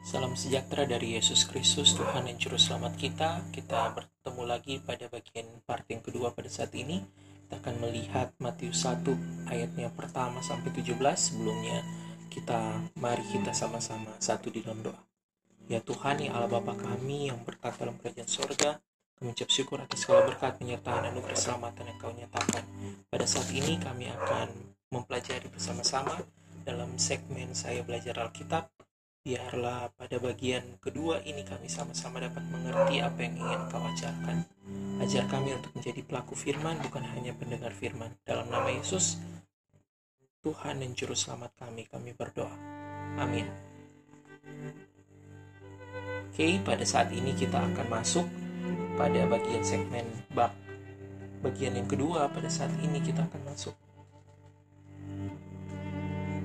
Salam sejahtera dari Yesus Kristus, Tuhan dan Juru Selamat kita. Kita bertemu lagi pada bagian part yang kedua pada saat ini. Kita akan melihat Matius 1 ayatnya pertama sampai 17. Sebelumnya kita mari kita sama-sama satu di dalam doa. Ya Tuhan, ya Allah Bapa kami yang berkata dalam kerajaan sorga, kami ucap syukur atas segala berkat penyertaan anugerah keselamatan yang kau nyatakan. Pada saat ini kami akan mempelajari bersama-sama dalam segmen saya belajar Alkitab Biarlah pada bagian kedua ini kami sama-sama dapat mengerti apa yang ingin kau ajarkan. Ajar kami untuk menjadi pelaku firman, bukan hanya pendengar firman. Dalam nama Yesus, Tuhan dan Juru Selamat kami, kami berdoa. Amin. Oke, pada saat ini kita akan masuk pada bagian segmen bab. Bagian yang kedua pada saat ini kita akan masuk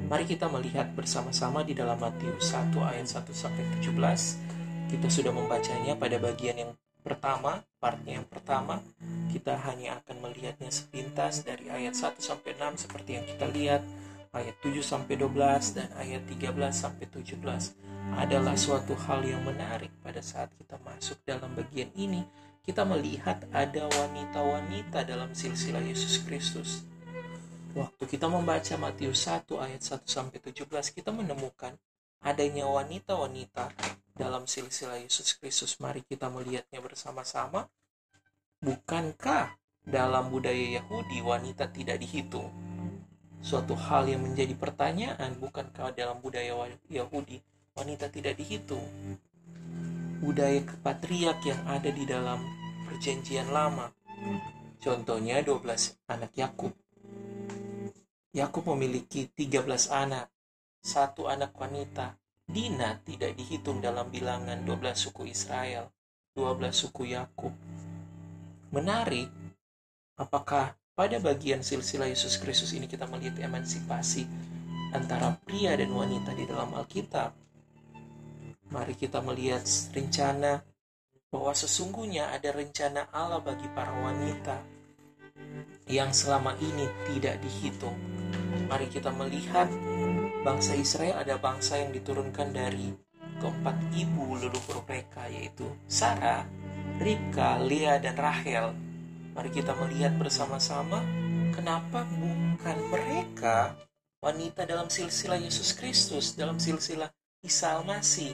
Mari kita melihat bersama-sama di dalam Matius 1 ayat 1 sampai 17. Kita sudah membacanya pada bagian yang pertama, partnya yang pertama. Kita hanya akan melihatnya sepintas dari ayat 1 sampai 6 seperti yang kita lihat. Ayat 7 sampai 12 dan ayat 13 sampai 17 adalah suatu hal yang menarik pada saat kita masuk dalam bagian ini. Kita melihat ada wanita-wanita dalam silsilah Yesus Kristus Waktu kita membaca Matius 1 ayat 1 sampai 17 kita menemukan adanya wanita-wanita dalam silsilah Yesus Kristus. Mari kita melihatnya bersama-sama. Bukankah dalam budaya Yahudi wanita tidak dihitung? Suatu hal yang menjadi pertanyaan, bukankah dalam budaya Yahudi wanita tidak dihitung? Budaya kepatriak yang ada di dalam perjanjian lama. Contohnya 12 anak Yakub Yakub memiliki 13 anak, satu anak wanita. Dina tidak dihitung dalam bilangan 12 suku Israel, 12 suku Yakub. Menarik, apakah pada bagian silsilah Yesus Kristus ini kita melihat emansipasi antara pria dan wanita di dalam Alkitab? Mari kita melihat rencana bahwa sesungguhnya ada rencana Allah bagi para wanita yang selama ini tidak dihitung Mari kita melihat bangsa Israel ada bangsa yang diturunkan dari keempat ibu leluhur mereka yaitu Sarah, Ribka, Leah, dan Rahel. Mari kita melihat bersama-sama kenapa bukan mereka wanita dalam silsilah Yesus Kristus, dalam silsilah Isa Al-Masih.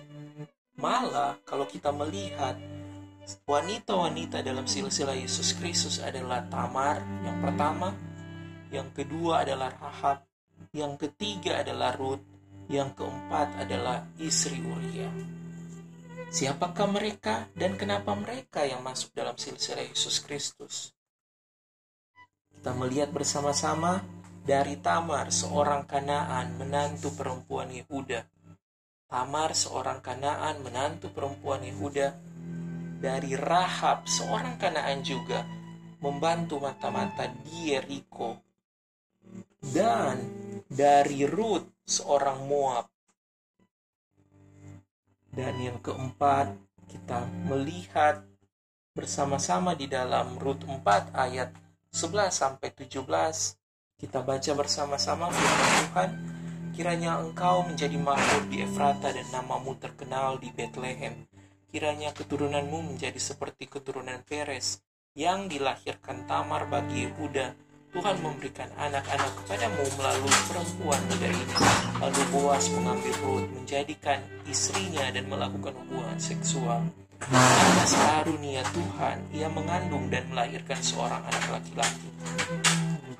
Malah kalau kita melihat wanita-wanita dalam silsilah Yesus Kristus adalah Tamar yang pertama, yang kedua adalah Rahab, yang ketiga adalah Ruth, yang keempat adalah istri Uria. Siapakah mereka dan kenapa mereka yang masuk dalam silsilah Yesus Kristus? Kita melihat bersama-sama dari Tamar, seorang Kanaan, menantu perempuan Yehuda. Tamar, seorang Kanaan, menantu perempuan Yehuda. Dari Rahab, seorang Kanaan juga, membantu mata-mata di Yeriko dan dari Ruth seorang Moab. Dan yang keempat, kita melihat bersama-sama di dalam Rut 4 ayat 11 sampai 17. Kita baca bersama-sama firman Tuhan. Kiranya engkau menjadi makmur di Efrata dan namamu terkenal di Bethlehem. Kiranya keturunanmu menjadi seperti keturunan Peres yang dilahirkan Tamar bagi Yehuda Tuhan memberikan anak-anak kepadamu melalui perempuan muda ini. Lalu Boas mengambil Ruth, menjadikan istrinya dan melakukan hubungan seksual. Atas karunia Tuhan, ia mengandung dan melahirkan seorang anak laki-laki.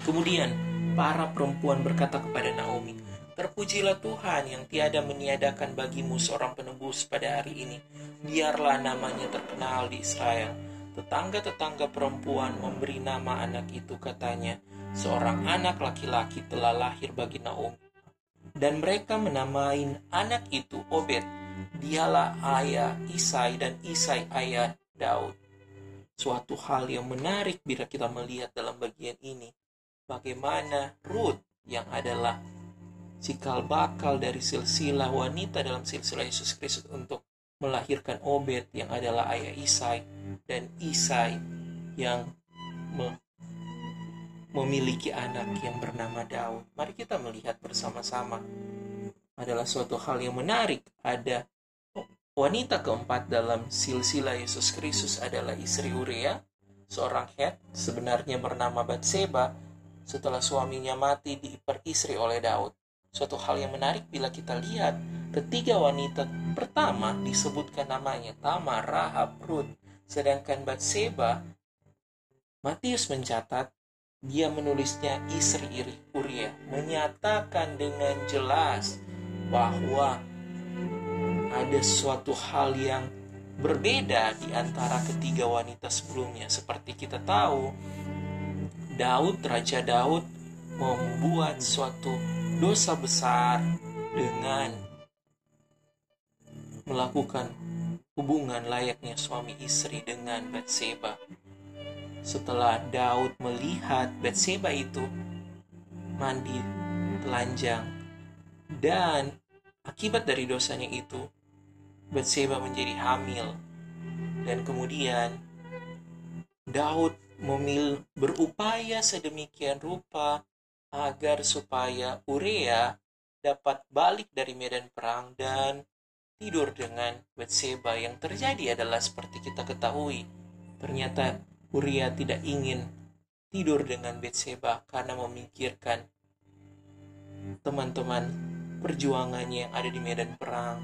Kemudian, para perempuan berkata kepada Naomi, Terpujilah Tuhan yang tiada meniadakan bagimu seorang penebus pada hari ini. Biarlah namanya terkenal di Israel Tetangga-tetangga perempuan memberi nama anak itu katanya, seorang anak laki-laki telah lahir bagi Naomi. Dan mereka menamain anak itu Obed. Dialah ayah Isai dan Isai ayah Daud. Suatu hal yang menarik bila kita melihat dalam bagian ini. Bagaimana Ruth yang adalah cikal bakal dari silsilah wanita dalam silsilah Yesus Kristus untuk melahirkan Obed yang adalah ayah Isai dan Isai yang me memiliki anak yang bernama Daud. Mari kita melihat bersama-sama. Adalah suatu hal yang menarik. Ada Wanita keempat dalam silsilah Yesus Kristus adalah istri Uria, seorang Het sebenarnya bernama Batseba setelah suaminya mati diperistri oleh Daud. Suatu hal yang menarik bila kita lihat ketiga wanita pertama disebutkan namanya Tamar, Rahab, Ruth, sedangkan Batseba Matius mencatat dia menulisnya istri iri Uria menyatakan dengan jelas bahwa ada suatu hal yang berbeda di antara ketiga wanita sebelumnya. Seperti kita tahu, Daud, Raja Daud, membuat suatu dosa besar dengan melakukan hubungan layaknya suami istri dengan Batseba. Setelah Daud melihat Batseba itu mandi telanjang dan akibat dari dosanya itu Batseba menjadi hamil dan kemudian Daud memil berupaya sedemikian rupa agar supaya Urea dapat balik dari medan perang dan tidur dengan Batseba yang terjadi adalah seperti kita ketahui ternyata Uria tidak ingin tidur dengan Batseba karena memikirkan teman-teman perjuangannya yang ada di medan perang.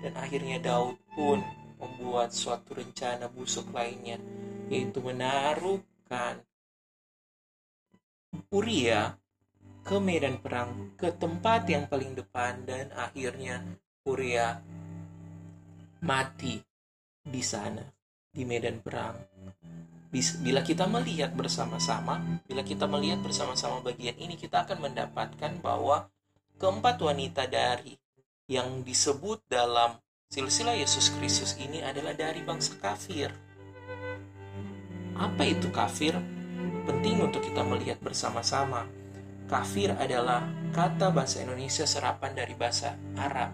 Dan akhirnya Daud pun membuat suatu rencana busuk lainnya yaitu menaruhkan Uria ke medan perang ke tempat yang paling depan dan akhirnya Uria mati di sana di medan perang bila kita melihat bersama-sama bila kita melihat bersama-sama bagian ini kita akan mendapatkan bahwa keempat wanita dari yang disebut dalam silsilah Yesus Kristus ini adalah dari bangsa kafir. Apa itu kafir? Penting untuk kita melihat bersama-sama. Kafir adalah kata bahasa Indonesia serapan dari bahasa Arab.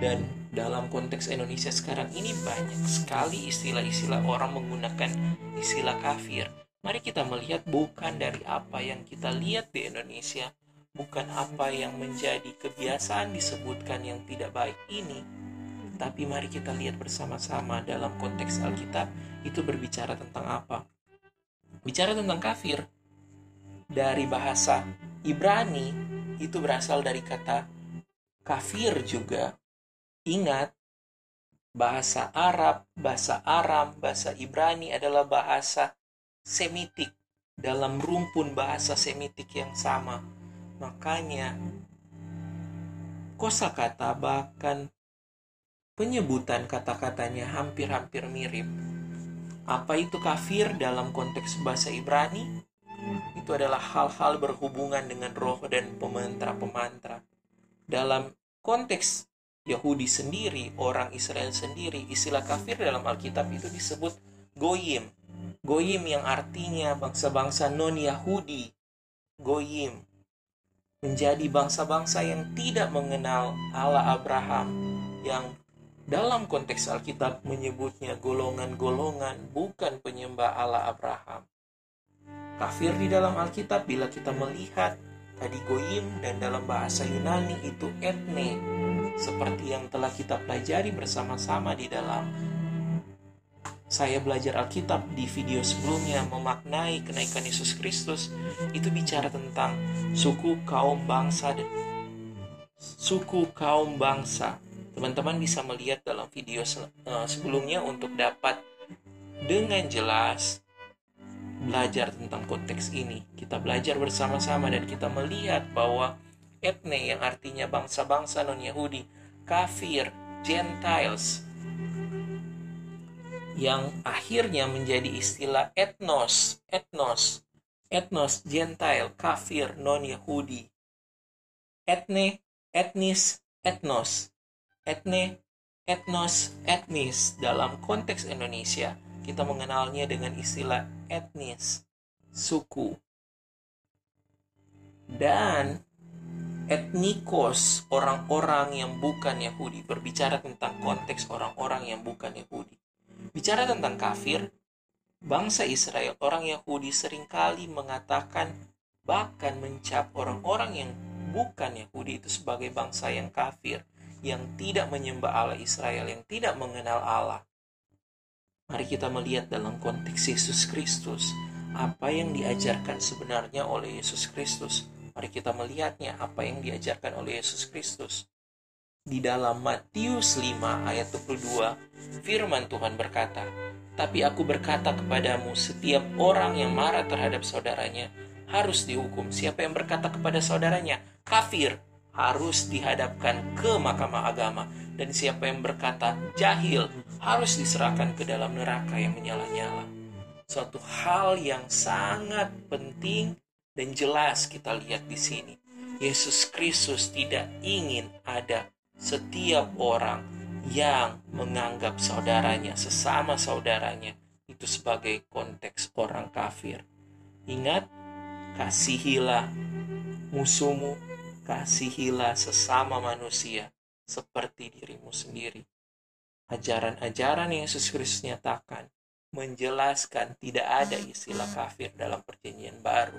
Dan dalam konteks Indonesia sekarang ini banyak sekali istilah-istilah orang menggunakan istilah kafir. Mari kita melihat bukan dari apa yang kita lihat di Indonesia, bukan apa yang menjadi kebiasaan disebutkan yang tidak baik ini, tapi mari kita lihat bersama-sama dalam konteks Alkitab itu berbicara tentang apa. Bicara tentang kafir dari bahasa Ibrani itu berasal dari kata kafir juga. Ingat, bahasa Arab, bahasa Aram, bahasa Ibrani adalah bahasa Semitik dalam rumpun bahasa Semitik yang sama Makanya kosakata bahkan penyebutan kata-katanya hampir-hampir mirip. Apa itu kafir dalam konteks bahasa Ibrani? Itu adalah hal-hal berhubungan dengan roh dan pemantra-pemantra. Dalam konteks Yahudi sendiri, orang Israel sendiri, istilah kafir dalam Alkitab itu disebut goyim. Goyim yang artinya bangsa-bangsa non-Yahudi. Goyim menjadi bangsa-bangsa yang tidak mengenal Allah Abraham yang dalam konteks Alkitab menyebutnya golongan-golongan bukan penyembah Allah Abraham. Kafir di dalam Alkitab bila kita melihat tadi goyim dan dalam bahasa Yunani itu etne seperti yang telah kita pelajari bersama-sama di dalam saya belajar Alkitab di video sebelumnya memaknai kenaikan Yesus Kristus itu bicara tentang suku kaum bangsa dan suku kaum bangsa. Teman-teman bisa melihat dalam video eh, sebelumnya untuk dapat dengan jelas belajar tentang konteks ini. Kita belajar bersama-sama dan kita melihat bahwa etne yang artinya bangsa-bangsa non-Yahudi, kafir, Gentiles, yang akhirnya menjadi istilah etnos, etnos, etnos, gentile, kafir, non-Yahudi. Etne, etnis, etnos. Etne, etnos, etnis. Dalam konteks Indonesia, kita mengenalnya dengan istilah etnis, suku. Dan etnikos, orang-orang yang bukan Yahudi, berbicara tentang konteks orang-orang yang bukan Yahudi. Bicara tentang kafir, bangsa Israel, orang Yahudi sering kali mengatakan bahkan mencap orang-orang yang bukan Yahudi itu sebagai bangsa yang kafir. yang tidak menyembah Allah Israel, yang tidak mengenal Allah. Mari kita melihat dalam konteks Yesus Kristus, apa yang diajarkan sebenarnya oleh Yesus Kristus. Mari kita melihatnya apa yang diajarkan oleh Yesus Kristus. Di dalam Matius 5 ayat 22, firman Tuhan berkata, Tapi aku berkata kepadamu, setiap orang yang marah terhadap saudaranya harus dihukum. Siapa yang berkata kepada saudaranya, kafir, harus dihadapkan ke mahkamah agama dan siapa yang berkata jahil harus diserahkan ke dalam neraka yang menyala-nyala. Suatu hal yang sangat penting dan jelas kita lihat di sini. Yesus Kristus tidak ingin ada setiap orang yang menganggap saudaranya, sesama saudaranya, itu sebagai konteks orang kafir. Ingat, kasihilah musuhmu kasihilah sesama manusia seperti dirimu sendiri. Ajaran-ajaran Yesus Kristus nyatakan menjelaskan tidak ada istilah kafir dalam perjanjian baru.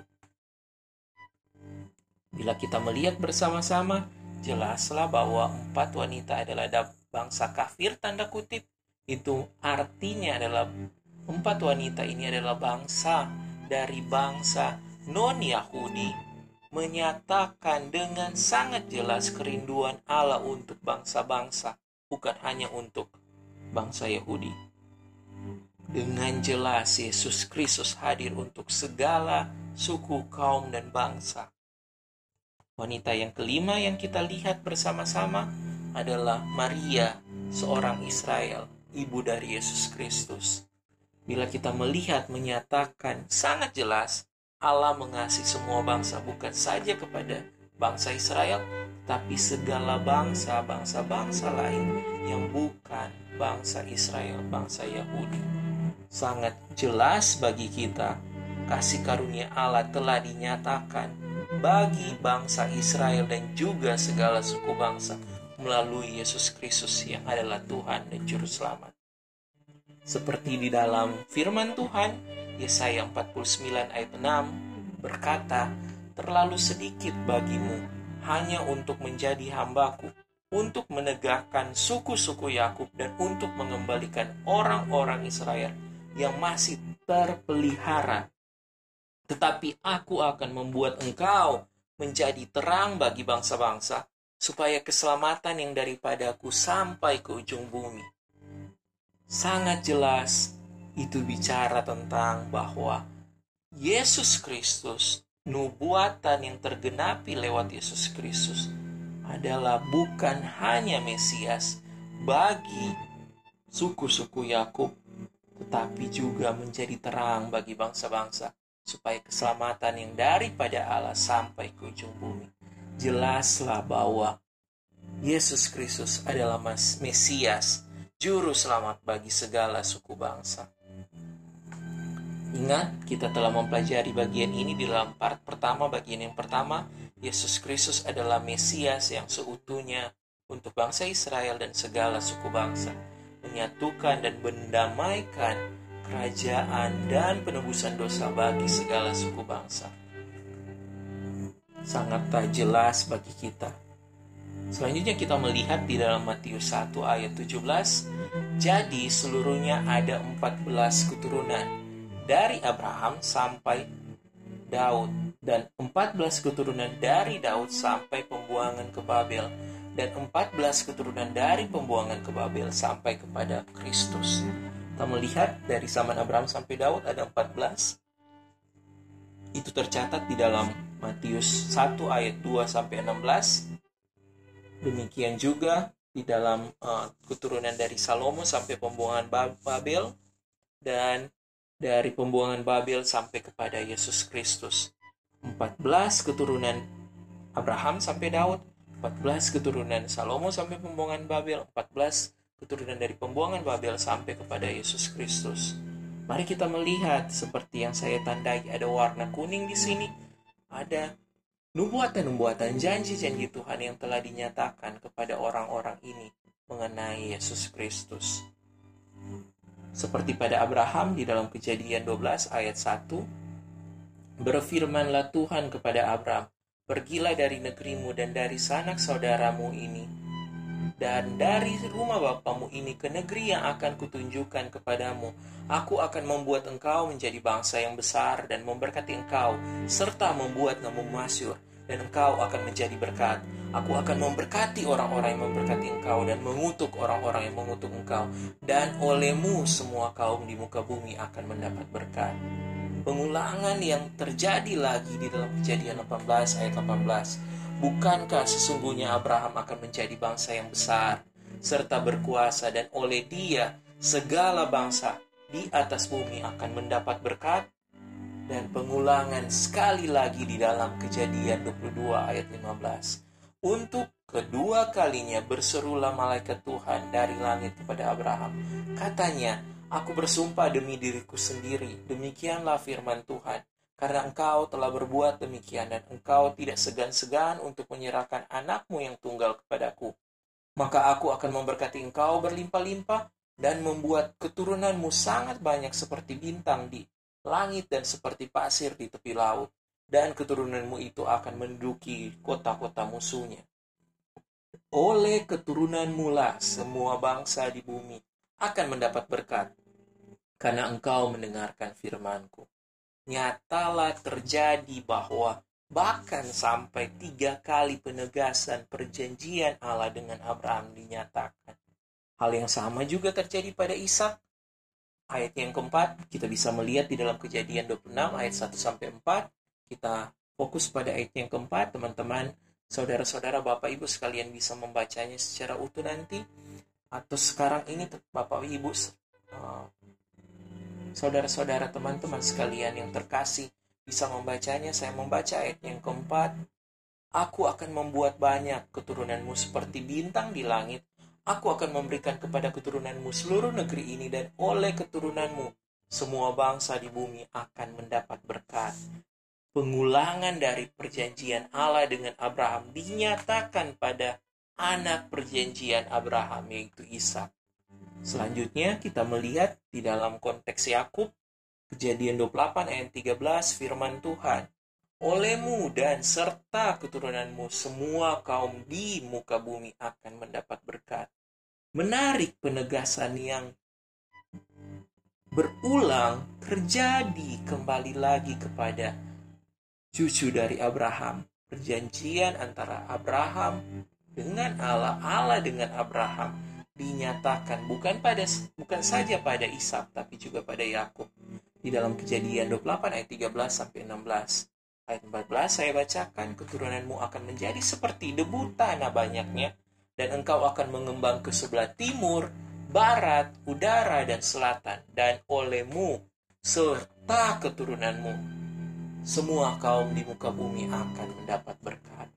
Bila kita melihat bersama-sama, jelaslah bahwa empat wanita adalah bangsa kafir tanda kutip. Itu artinya adalah empat wanita ini adalah bangsa dari bangsa non-Yahudi menyatakan dengan sangat jelas kerinduan Allah untuk bangsa-bangsa, bukan hanya untuk bangsa Yahudi. Dengan jelas Yesus Kristus hadir untuk segala suku, kaum, dan bangsa. Wanita yang kelima yang kita lihat bersama-sama adalah Maria, seorang Israel, ibu dari Yesus Kristus. Bila kita melihat menyatakan sangat jelas Allah mengasihi semua bangsa bukan saja kepada bangsa Israel, tapi segala bangsa, bangsa-bangsa lain yang bukan bangsa Israel, bangsa Yahudi. Sangat jelas bagi kita, kasih karunia Allah telah dinyatakan bagi bangsa Israel dan juga segala suku bangsa melalui Yesus Kristus yang adalah Tuhan dan Juru Selamat. Seperti di dalam firman Tuhan, Yesaya 49 ayat 6 berkata, Terlalu sedikit bagimu hanya untuk menjadi hambaku, untuk menegakkan suku-suku Yakub dan untuk mengembalikan orang-orang Israel yang masih terpelihara. Tetapi aku akan membuat engkau menjadi terang bagi bangsa-bangsa, supaya keselamatan yang daripadaku sampai ke ujung bumi. Sangat jelas itu bicara tentang bahwa Yesus Kristus, nubuatan yang tergenapi lewat Yesus Kristus adalah bukan hanya Mesias bagi suku-suku Yakub, tetapi juga menjadi terang bagi bangsa-bangsa supaya keselamatan yang daripada Allah sampai ke ujung bumi. Jelaslah bahwa Yesus Kristus adalah Mesias, juru selamat bagi segala suku bangsa. Ingat, kita telah mempelajari bagian ini di dalam part pertama. Bagian yang pertama, Yesus Kristus adalah Mesias yang seutuhnya untuk bangsa Israel dan segala suku bangsa, menyatukan dan mendamaikan kerajaan dan penebusan dosa bagi segala suku bangsa. Sangat tak jelas bagi kita. Selanjutnya kita melihat di dalam Matius 1 ayat 17, jadi seluruhnya ada 14 keturunan dari Abraham sampai Daud dan 14 keturunan dari Daud sampai pembuangan ke Babel dan 14 keturunan dari pembuangan ke Babel sampai kepada Kristus. Kita melihat dari zaman Abraham sampai Daud ada 14. Itu tercatat di dalam Matius 1 ayat 2 sampai 16. Demikian juga di dalam uh, keturunan dari Salomo sampai pembuangan Babel dan dari pembuangan Babel sampai kepada Yesus Kristus. 14 keturunan Abraham sampai Daud, 14 keturunan Salomo sampai pembuangan Babel, 14 keturunan dari pembuangan Babel sampai kepada Yesus Kristus. Mari kita melihat seperti yang saya tandai ada warna kuning di sini, ada nubuatan-nubuatan janji-janji Tuhan yang telah dinyatakan kepada orang-orang ini mengenai Yesus Kristus. Seperti pada Abraham di dalam kejadian 12 ayat 1, Berfirmanlah Tuhan kepada Abraham, Pergilah dari negerimu dan dari sanak saudaramu ini, dan dari rumah bapamu ini ke negeri yang akan kutunjukkan kepadamu. Aku akan membuat engkau menjadi bangsa yang besar dan memberkati engkau, serta membuat namamu masyur, dan engkau akan menjadi berkat. Aku akan memberkati orang-orang yang memberkati engkau dan mengutuk orang-orang yang mengutuk engkau. Dan olehmu semua kaum di muka bumi akan mendapat berkat. Pengulangan yang terjadi lagi di dalam kejadian 18 ayat 18 Bukankah sesungguhnya Abraham akan menjadi bangsa yang besar serta berkuasa dan oleh dia segala bangsa di atas bumi akan mendapat berkat dan pengulangan sekali lagi di dalam kejadian 22 ayat 15 untuk kedua kalinya berserulah malaikat Tuhan dari langit kepada Abraham. Katanya aku bersumpah demi diriku sendiri. Demikianlah firman Tuhan. Karena engkau telah berbuat demikian dan engkau tidak segan-segan untuk menyerahkan anakmu yang tunggal kepadaku. Maka aku akan memberkati engkau berlimpah-limpah dan membuat keturunanmu sangat banyak seperti bintang di langit dan seperti pasir di tepi laut. Dan keturunanmu itu akan menduduki kota-kota musuhnya. Oleh keturunanmu lah semua bangsa di bumi akan mendapat berkat, karena engkau mendengarkan firmanku nyatalah terjadi bahwa bahkan sampai tiga kali penegasan perjanjian Allah dengan Abraham dinyatakan. Hal yang sama juga terjadi pada Ishak. Ayat yang keempat, kita bisa melihat di dalam kejadian 26 ayat 1 sampai 4. Kita fokus pada ayat yang keempat, teman-teman, saudara-saudara, Bapak Ibu sekalian bisa membacanya secara utuh nanti. Atau sekarang ini Bapak Ibu uh, Saudara-saudara teman-teman sekalian yang terkasih bisa membacanya, saya membaca ayat yang keempat. Aku akan membuat banyak keturunanmu seperti bintang di langit. Aku akan memberikan kepada keturunanmu seluruh negeri ini dan oleh keturunanmu semua bangsa di bumi akan mendapat berkat. Pengulangan dari perjanjian Allah dengan Abraham dinyatakan pada anak perjanjian Abraham yaitu Ishak. Selanjutnya kita melihat di dalam konteks Yakub Kejadian 28 ayat 13 firman Tuhan Olehmu dan serta keturunanmu semua kaum di muka bumi akan mendapat berkat. Menarik penegasan yang berulang terjadi kembali lagi kepada cucu dari Abraham. Perjanjian antara Abraham dengan Allah, Allah dengan Abraham dinyatakan bukan pada bukan saja pada Ishak tapi juga pada Yakub. Di dalam Kejadian 28 ayat 13 sampai 16. Ayat 14 saya bacakan keturunanmu akan menjadi seperti debu tanah banyaknya dan engkau akan mengembang ke sebelah timur, barat, udara dan selatan dan olehmu serta keturunanmu semua kaum di muka bumi akan mendapat berkat.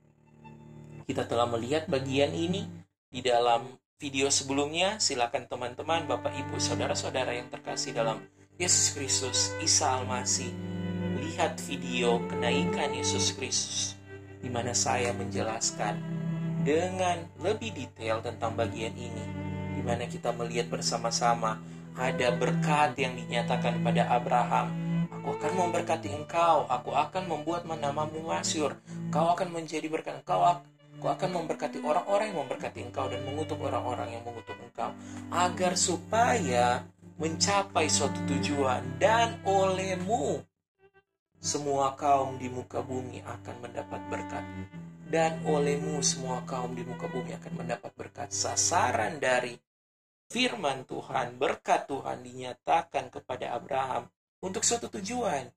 Kita telah melihat bagian ini di dalam video sebelumnya, silakan teman-teman, Bapak Ibu, saudara-saudara yang terkasih dalam Yesus Kristus, Isa Almasih, lihat video kenaikan Yesus Kristus, di mana saya menjelaskan dengan lebih detail tentang bagian ini, di mana kita melihat bersama-sama ada berkat yang dinyatakan pada Abraham. Aku akan memberkati engkau, aku akan membuat namamu masyur, kau akan menjadi berkat, engkau Aku akan memberkati orang-orang yang memberkati engkau dan mengutuk orang-orang yang mengutuk engkau. Agar supaya mencapai suatu tujuan dan olehmu semua kaum di muka bumi akan mendapat berkat. Dan olehmu semua kaum di muka bumi akan mendapat berkat. Sasaran dari firman Tuhan, berkat Tuhan dinyatakan kepada Abraham untuk suatu tujuan.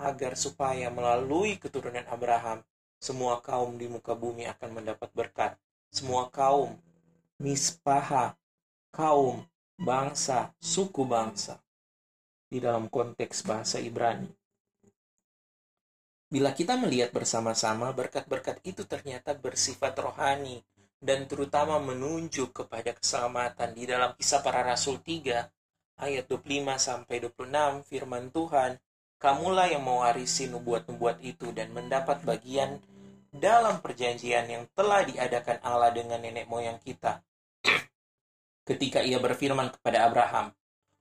Agar supaya melalui keturunan Abraham semua kaum di muka bumi akan mendapat berkat. Semua kaum, mispaha, kaum, bangsa, suku bangsa. Di dalam konteks bahasa Ibrani. Bila kita melihat bersama-sama, berkat-berkat itu ternyata bersifat rohani dan terutama menunjuk kepada keselamatan di dalam kisah para rasul 3 ayat 25 sampai 26 firman Tuhan kamulah yang mewarisi nubuat-nubuat itu dan mendapat bagian dalam perjanjian yang telah diadakan Allah dengan nenek moyang kita. Ketika ia berfirman kepada Abraham,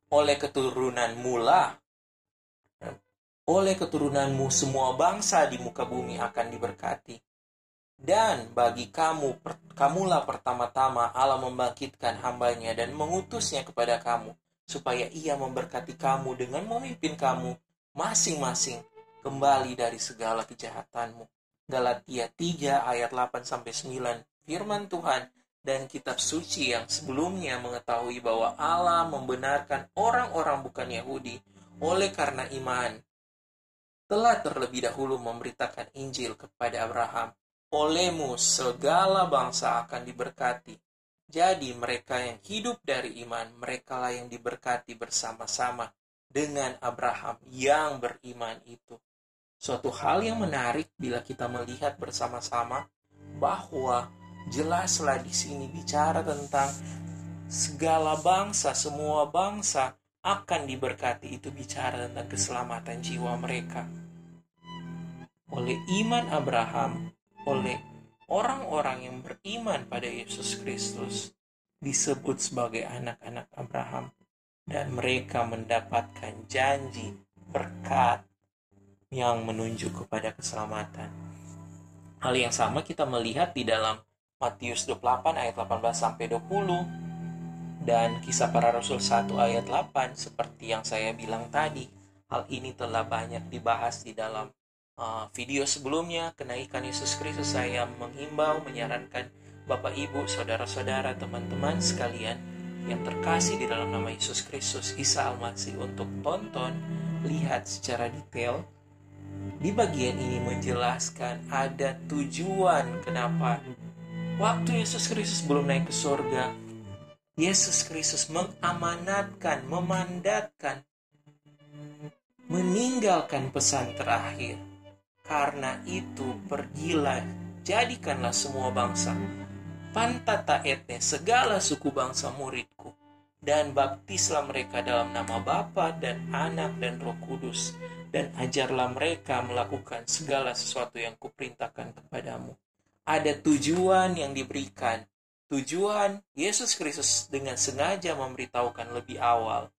oleh keturunan mula, oleh keturunanmu semua bangsa di muka bumi akan diberkati. Dan bagi kamu, per, kamulah pertama-tama Allah membangkitkan hambanya dan mengutusnya kepada kamu, supaya ia memberkati kamu dengan memimpin kamu masing-masing kembali dari segala kejahatanmu. Galatia 3 ayat 8 sampai 9 firman Tuhan dan kitab suci yang sebelumnya mengetahui bahwa Allah membenarkan orang-orang bukan Yahudi oleh karena iman telah terlebih dahulu memberitakan Injil kepada Abraham. Olehmu segala bangsa akan diberkati. Jadi mereka yang hidup dari iman merekalah yang diberkati bersama-sama dengan Abraham yang beriman itu. Suatu hal yang menarik bila kita melihat bersama-sama bahwa jelaslah di sini bicara tentang segala bangsa, semua bangsa akan diberkati. Itu bicara tentang keselamatan jiwa mereka. Oleh iman Abraham, oleh orang-orang yang beriman pada Yesus Kristus, disebut sebagai anak-anak Abraham, dan mereka mendapatkan janji berkat yang menunjuk kepada keselamatan. Hal yang sama kita melihat di dalam Matius 28 ayat 18 sampai 20 dan kisah para rasul 1 ayat 8 seperti yang saya bilang tadi. Hal ini telah banyak dibahas di dalam uh, video sebelumnya. Kenaikan Yesus Kristus saya menghimbau, menyarankan Bapak Ibu, saudara-saudara, teman-teman sekalian yang terkasih di dalam nama Yesus Kristus, Isa Almasih untuk tonton, lihat secara detail di bagian ini menjelaskan ada tujuan kenapa waktu Yesus Kristus belum naik ke surga, Yesus Kristus mengamanatkan, memandatkan, meninggalkan pesan terakhir. Karena itu pergilah, jadikanlah semua bangsa, pantata etne, segala suku bangsa muridku, dan baptislah mereka dalam nama Bapa dan Anak dan Roh Kudus, dan ajarlah mereka melakukan segala sesuatu yang kuperintahkan kepadamu. Ada tujuan yang diberikan. Tujuan Yesus Kristus dengan sengaja memberitahukan lebih awal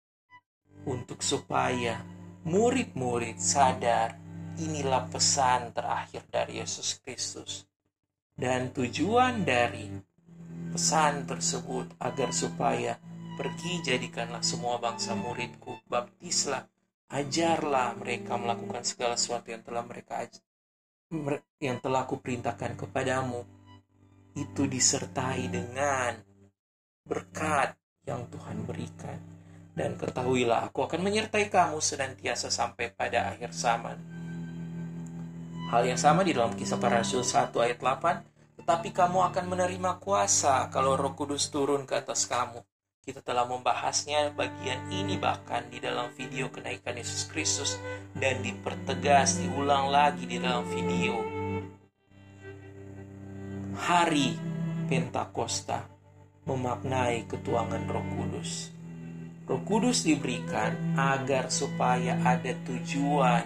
untuk supaya murid-murid sadar inilah pesan terakhir dari Yesus Kristus. Dan tujuan dari pesan tersebut agar supaya pergi jadikanlah semua bangsa muridku, baptislah ajarlah mereka melakukan segala sesuatu yang telah mereka yang telah kuperintahkan kepadamu itu disertai dengan berkat yang Tuhan berikan. Dan ketahuilah aku akan menyertai kamu senantiasa sampai pada akhir zaman. Hal yang sama di dalam kisah para rasul 1 ayat 8 tetapi kamu akan menerima kuasa kalau roh kudus turun ke atas kamu. Kita telah membahasnya bagian ini bahkan di dalam video kenaikan Yesus Kristus dan dipertegas diulang lagi di dalam video hari Pentakosta memaknai ketuangan Roh Kudus. Roh Kudus diberikan agar supaya ada tujuan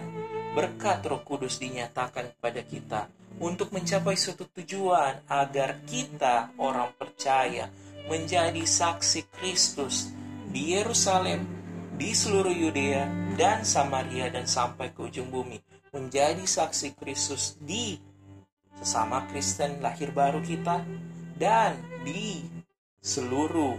berkat Roh Kudus dinyatakan kepada kita untuk mencapai suatu tujuan agar kita orang percaya menjadi saksi Kristus di Yerusalem, di seluruh Yudea dan Samaria dan sampai ke ujung bumi. Menjadi saksi Kristus di sesama Kristen lahir baru kita dan di seluruh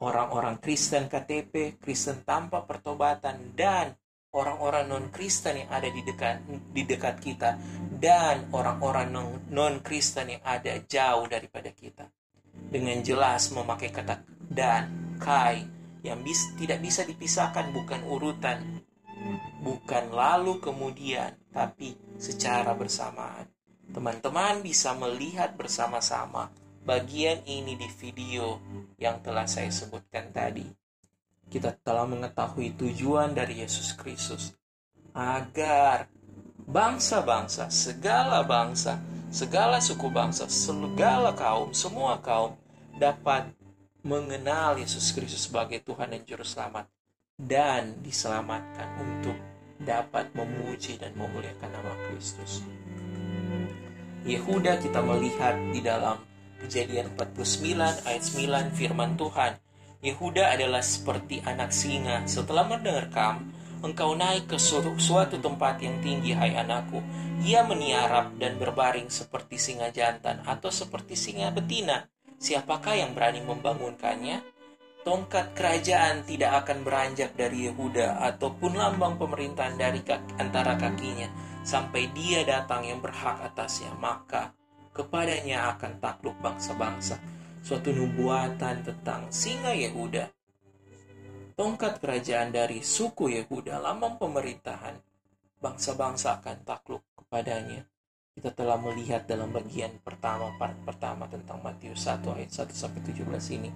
orang-orang Kristen KTP, Kristen tanpa pertobatan dan orang-orang non-Kristen yang ada di dekat di dekat kita dan orang-orang non-Kristen yang ada jauh daripada kita. Dengan jelas memakai kata dan, kai, yang bis, tidak bisa dipisahkan bukan urutan, bukan lalu kemudian, tapi secara bersamaan. Teman-teman bisa melihat bersama-sama bagian ini di video yang telah saya sebutkan tadi. Kita telah mengetahui tujuan dari Yesus Kristus agar bangsa-bangsa, segala bangsa, segala suku bangsa, segala kaum, semua kaum dapat mengenal Yesus Kristus sebagai Tuhan dan Juru Selamat dan diselamatkan untuk dapat memuji dan memuliakan nama Kristus. Yehuda kita melihat di dalam Kejadian 49 ayat 9 firman Tuhan. Yehuda adalah seperti anak singa setelah mendengar kam engkau naik ke suatu tempat yang tinggi, hai anakku. Ia meniarap dan berbaring seperti singa jantan atau seperti singa betina. Siapakah yang berani membangunkannya? Tongkat kerajaan tidak akan beranjak dari Yehuda ataupun lambang pemerintahan dari kaki, antara kakinya sampai dia datang yang berhak atasnya. Maka kepadanya akan takluk bangsa-bangsa. Suatu nubuatan tentang singa Yehuda tongkat kerajaan dari suku Yehuda, lambang pemerintahan, bangsa-bangsa akan takluk kepadanya. Kita telah melihat dalam bagian pertama, part pertama tentang Matius 1 ayat 1 sampai 17 ini.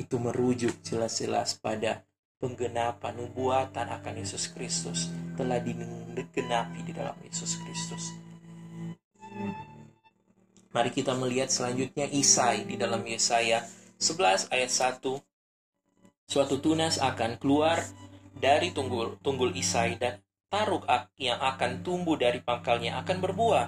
Itu merujuk jelas-jelas pada penggenapan nubuatan akan Yesus Kristus telah digenapi di dalam Yesus Kristus. Mari kita melihat selanjutnya Isai di dalam Yesaya 11 ayat 1 Suatu tunas akan keluar dari tunggul, tunggul isai dan taruk yang akan tumbuh dari pangkalnya akan berbuah.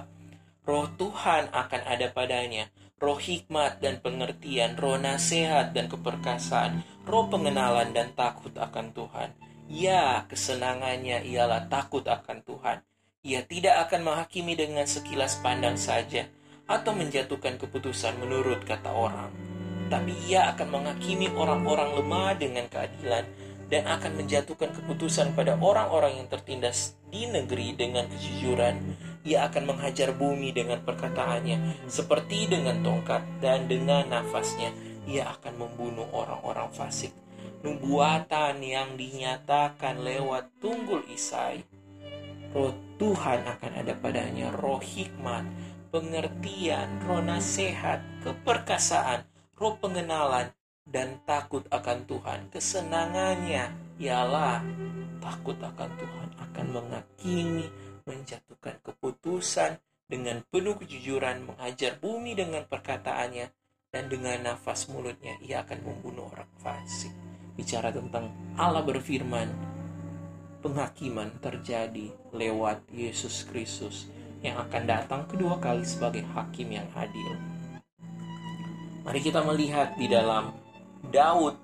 Roh Tuhan akan ada padanya, roh hikmat dan pengertian, roh nasihat dan keperkasaan, roh pengenalan dan takut akan Tuhan. Ya, kesenangannya ialah takut akan Tuhan. Ia tidak akan menghakimi dengan sekilas pandang saja, atau menjatuhkan keputusan menurut kata orang tapi ia akan menghakimi orang-orang lemah dengan keadilan dan akan menjatuhkan keputusan pada orang-orang yang tertindas di negeri dengan kejujuran. Ia akan menghajar bumi dengan perkataannya, seperti dengan tongkat dan dengan nafasnya. Ia akan membunuh orang-orang fasik. Nubuatan yang dinyatakan lewat tunggul Isai. Roh Tuhan akan ada padanya, roh hikmat, pengertian, roh nasihat, keperkasaan, roh pengenalan dan takut akan Tuhan. Kesenangannya ialah takut akan Tuhan akan menghakimi, menjatuhkan keputusan dengan penuh kejujuran, mengajar bumi dengan perkataannya, dan dengan nafas mulutnya ia akan membunuh orang fasik. Bicara tentang Allah berfirman, penghakiman terjadi lewat Yesus Kristus yang akan datang kedua kali sebagai hakim yang adil. Mari kita melihat di dalam Daud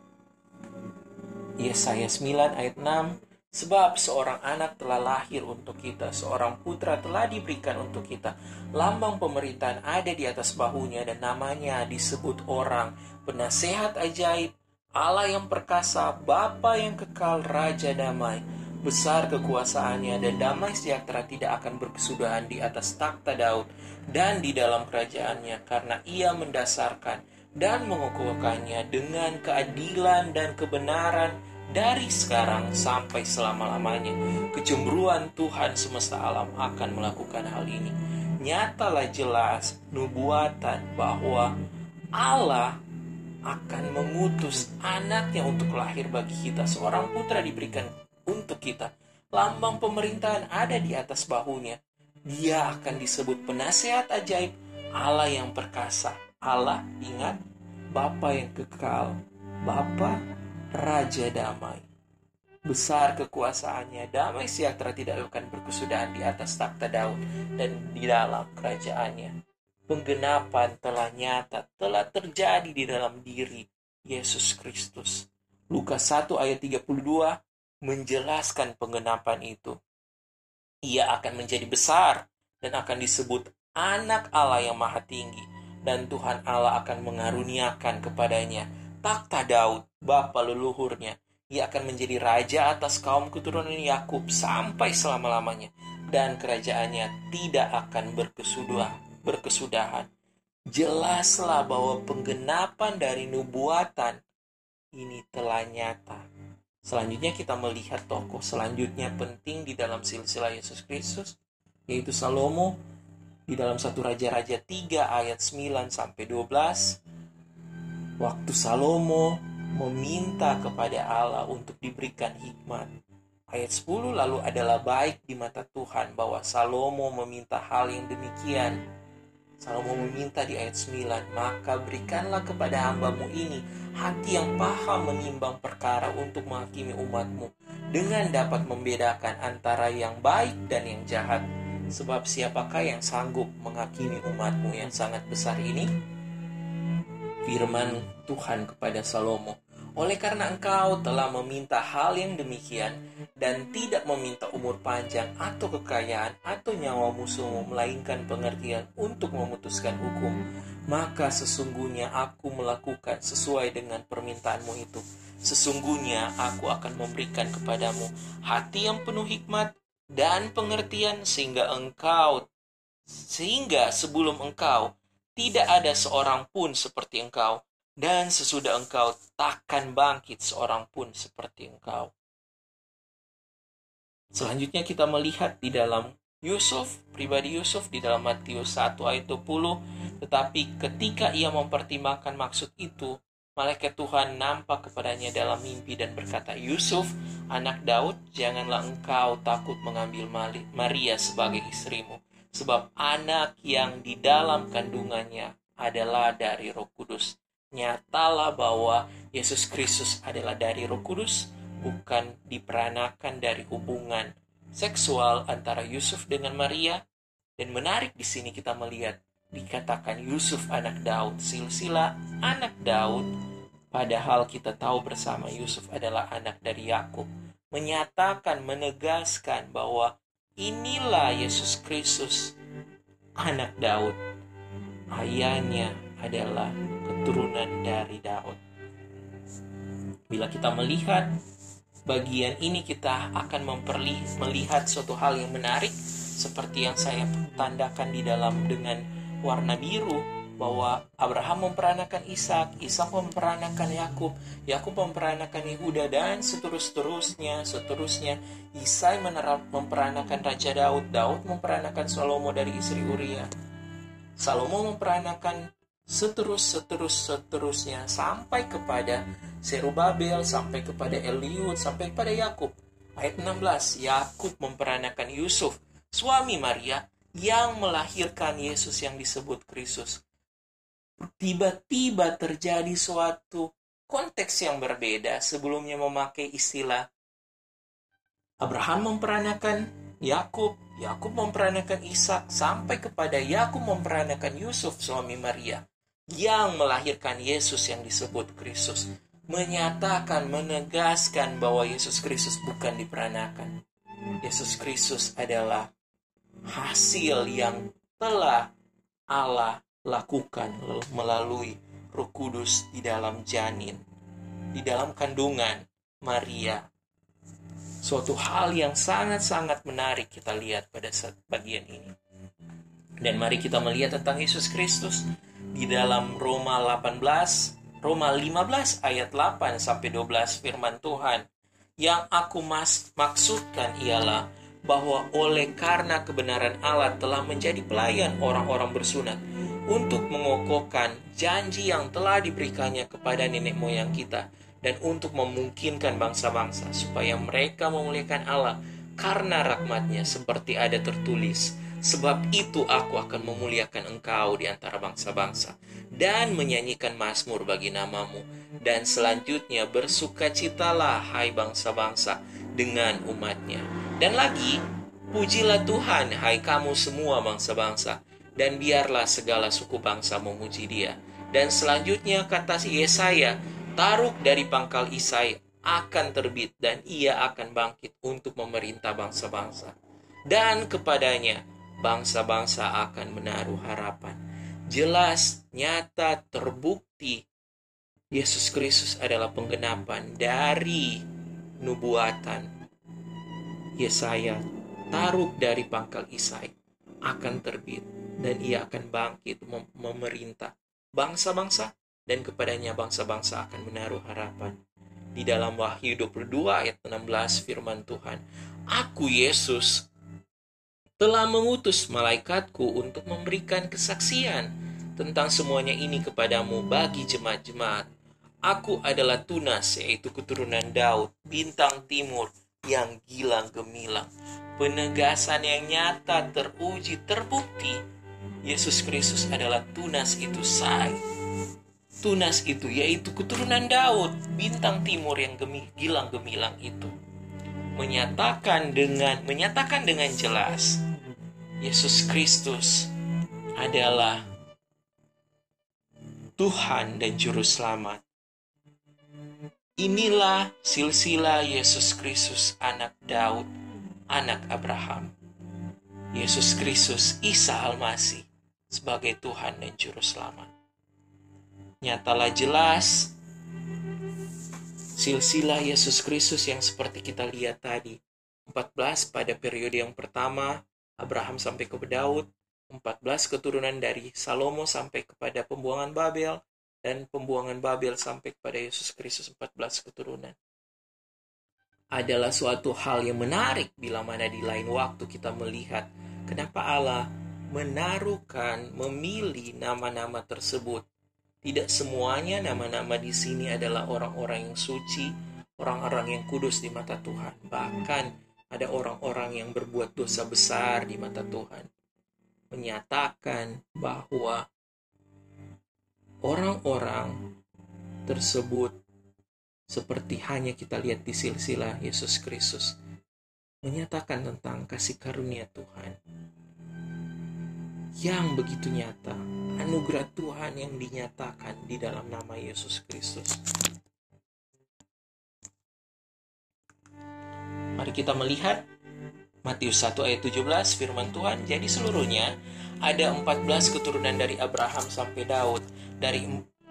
Yesaya 9 ayat 6 Sebab seorang anak telah lahir untuk kita, seorang putra telah diberikan untuk kita. Lambang pemerintahan ada di atas bahunya dan namanya disebut orang, penasehat ajaib, Allah yang perkasa, Bapa yang kekal, Raja damai. Besar kekuasaannya dan damai sejahtera tidak akan berkesudahan di atas takhta Daud dan di dalam kerajaannya karena ia mendasarkan dan mengukuhkannya dengan keadilan dan kebenaran dari sekarang sampai selama-lamanya. Kecemburuan Tuhan semesta alam akan melakukan hal ini. Nyatalah jelas nubuatan bahwa Allah akan mengutus anaknya untuk lahir bagi kita. Seorang putra diberikan untuk kita. Lambang pemerintahan ada di atas bahunya. Dia akan disebut penasehat ajaib, Allah yang perkasa, Allah ingat Bapa yang kekal, Bapa Raja damai. Besar kekuasaannya, damai sejahtera tidak akan berkesudahan di atas takhta Daud dan di dalam kerajaannya. Penggenapan telah nyata, telah terjadi di dalam diri Yesus Kristus. Lukas 1 ayat 32 menjelaskan penggenapan itu. Ia akan menjadi besar dan akan disebut anak Allah yang maha tinggi dan Tuhan Allah akan mengaruniakan kepadanya takhta Daud, bapa leluhurnya. Ia akan menjadi raja atas kaum keturunan Yakub sampai selama-lamanya dan kerajaannya tidak akan berkesudah, berkesudahan. Jelaslah bahwa penggenapan dari nubuatan ini telah nyata. Selanjutnya kita melihat tokoh selanjutnya penting di dalam silsilah Yesus Kristus, yaitu Salomo di dalam satu Raja-Raja 3 ayat 9 sampai 12 waktu Salomo meminta kepada Allah untuk diberikan hikmat. Ayat 10 lalu adalah baik di mata Tuhan bahwa Salomo meminta hal yang demikian. Salomo meminta di ayat 9 maka berikanlah kepada hambamu ini hati yang paham menimbang perkara untuk menghakimi umatmu dengan dapat membedakan antara yang baik dan yang jahat. Sebab siapakah yang sanggup menghakimi umatmu yang sangat besar ini? Firman Tuhan kepada Salomo, oleh karena engkau telah meminta hal yang demikian dan tidak meminta umur panjang atau kekayaan atau nyawa musuhmu melainkan pengertian untuk memutuskan hukum, maka sesungguhnya aku melakukan sesuai dengan permintaanmu itu. Sesungguhnya aku akan memberikan kepadamu hati yang penuh hikmat dan pengertian sehingga engkau sehingga sebelum engkau tidak ada seorang pun seperti engkau dan sesudah engkau takkan bangkit seorang pun seperti engkau. Selanjutnya kita melihat di dalam Yusuf, pribadi Yusuf di dalam Matius 1 ayat 20, tetapi ketika ia mempertimbangkan maksud itu, malaikat Tuhan nampak kepadanya dalam mimpi dan berkata, Yusuf, anak Daud, janganlah engkau takut mengambil Maria sebagai istrimu, sebab anak yang di dalam kandungannya adalah dari roh kudus nyatalah bahwa Yesus Kristus adalah dari Roh Kudus, bukan diperanakan dari hubungan seksual antara Yusuf dengan Maria. Dan menarik di sini kita melihat dikatakan Yusuf anak Daud, silsilah anak Daud, padahal kita tahu bersama Yusuf adalah anak dari Yakub, menyatakan menegaskan bahwa inilah Yesus Kristus anak Daud. Ayahnya adalah keturunan dari Daud. Bila kita melihat bagian ini kita akan memperli melihat suatu hal yang menarik seperti yang saya tandakan di dalam dengan warna biru bahwa Abraham memperanakan Ishak, Ishak memperanakan Yakub, Yakub memperanakan Yehuda dan seterus-terusnya, seterusnya. Isai memperanakan Raja Daud, Daud memperanakan Salomo dari istri Uria, Salomo memperanakan seterus seterus seterusnya sampai kepada Serubabel sampai kepada Eliud sampai kepada Yakub. Ayat 16 Yakub memperanakan Yusuf suami Maria yang melahirkan Yesus yang disebut Kristus tiba-tiba terjadi suatu konteks yang berbeda sebelumnya memakai istilah Abraham memperanakan Yakub, Yakub memperanakan Ishak sampai kepada Yakub memperanakan Yusuf suami Maria yang melahirkan Yesus yang disebut Kristus menyatakan menegaskan bahwa Yesus Kristus bukan diperanakan. Yesus Kristus adalah hasil yang telah Allah lakukan melalui Roh Kudus di dalam janin, di dalam kandungan Maria. Suatu hal yang sangat-sangat menarik kita lihat pada bagian ini. Dan mari kita melihat tentang Yesus Kristus di dalam Roma 18, Roma 15 ayat 8 sampai 12 firman Tuhan. Yang aku mas maksudkan ialah bahwa oleh karena kebenaran Allah telah menjadi pelayan orang-orang bersunat untuk mengokohkan janji yang telah diberikannya kepada nenek moyang kita dan untuk memungkinkan bangsa-bangsa supaya mereka memuliakan Allah karena rahmatnya seperti ada tertulis Sebab itu aku akan memuliakan engkau di antara bangsa-bangsa dan menyanyikan mazmur bagi namamu. Dan selanjutnya bersukacitalah hai bangsa-bangsa dengan umatnya. Dan lagi, pujilah Tuhan hai kamu semua bangsa-bangsa. Dan biarlah segala suku bangsa memuji dia. Dan selanjutnya kata si Yesaya, taruk dari pangkal Isai akan terbit dan ia akan bangkit untuk memerintah bangsa-bangsa. Dan kepadanya bangsa-bangsa akan menaruh harapan. Jelas, nyata, terbukti Yesus Kristus adalah penggenapan dari nubuatan Yesaya taruh dari pangkal Isai akan terbit dan ia akan bangkit mem memerintah bangsa-bangsa dan kepadanya bangsa-bangsa akan menaruh harapan. Di dalam Wahyu 22 ayat 16 firman Tuhan, Aku Yesus telah mengutus malaikatku untuk memberikan kesaksian tentang semuanya ini kepadamu bagi jemaat-jemaat. Aku adalah Tunas, yaitu keturunan Daud, bintang timur yang gilang gemilang. Penegasan yang nyata, teruji, terbukti. Yesus Kristus adalah Tunas itu saya. Tunas itu yaitu keturunan Daud, bintang timur yang gemi, gilang gemilang itu. Menyatakan dengan menyatakan dengan jelas Yesus Kristus adalah Tuhan dan Juru Selamat. Inilah silsilah Yesus Kristus anak Daud, anak Abraham. Yesus Kristus Isa Almasih sebagai Tuhan dan Juru Selamat. Nyatalah jelas silsilah Yesus Kristus yang seperti kita lihat tadi. 14 pada periode yang pertama, Abraham sampai ke Daud, 14 keturunan dari Salomo sampai kepada pembuangan Babel, dan pembuangan Babel sampai kepada Yesus Kristus 14 keturunan. Adalah suatu hal yang menarik bila mana di lain waktu kita melihat kenapa Allah menaruhkan, memilih nama-nama tersebut. Tidak semuanya nama-nama di sini adalah orang-orang yang suci, orang-orang yang kudus di mata Tuhan. Bahkan ada orang-orang yang berbuat dosa besar di mata Tuhan. Menyatakan bahwa orang-orang tersebut seperti hanya kita lihat di silsilah Yesus Kristus menyatakan tentang kasih karunia Tuhan. Yang begitu nyata anugerah Tuhan yang dinyatakan di dalam nama Yesus Kristus. Mari kita melihat Matius 1 ayat 17 firman Tuhan jadi seluruhnya ada 14 keturunan dari Abraham sampai Daud, dari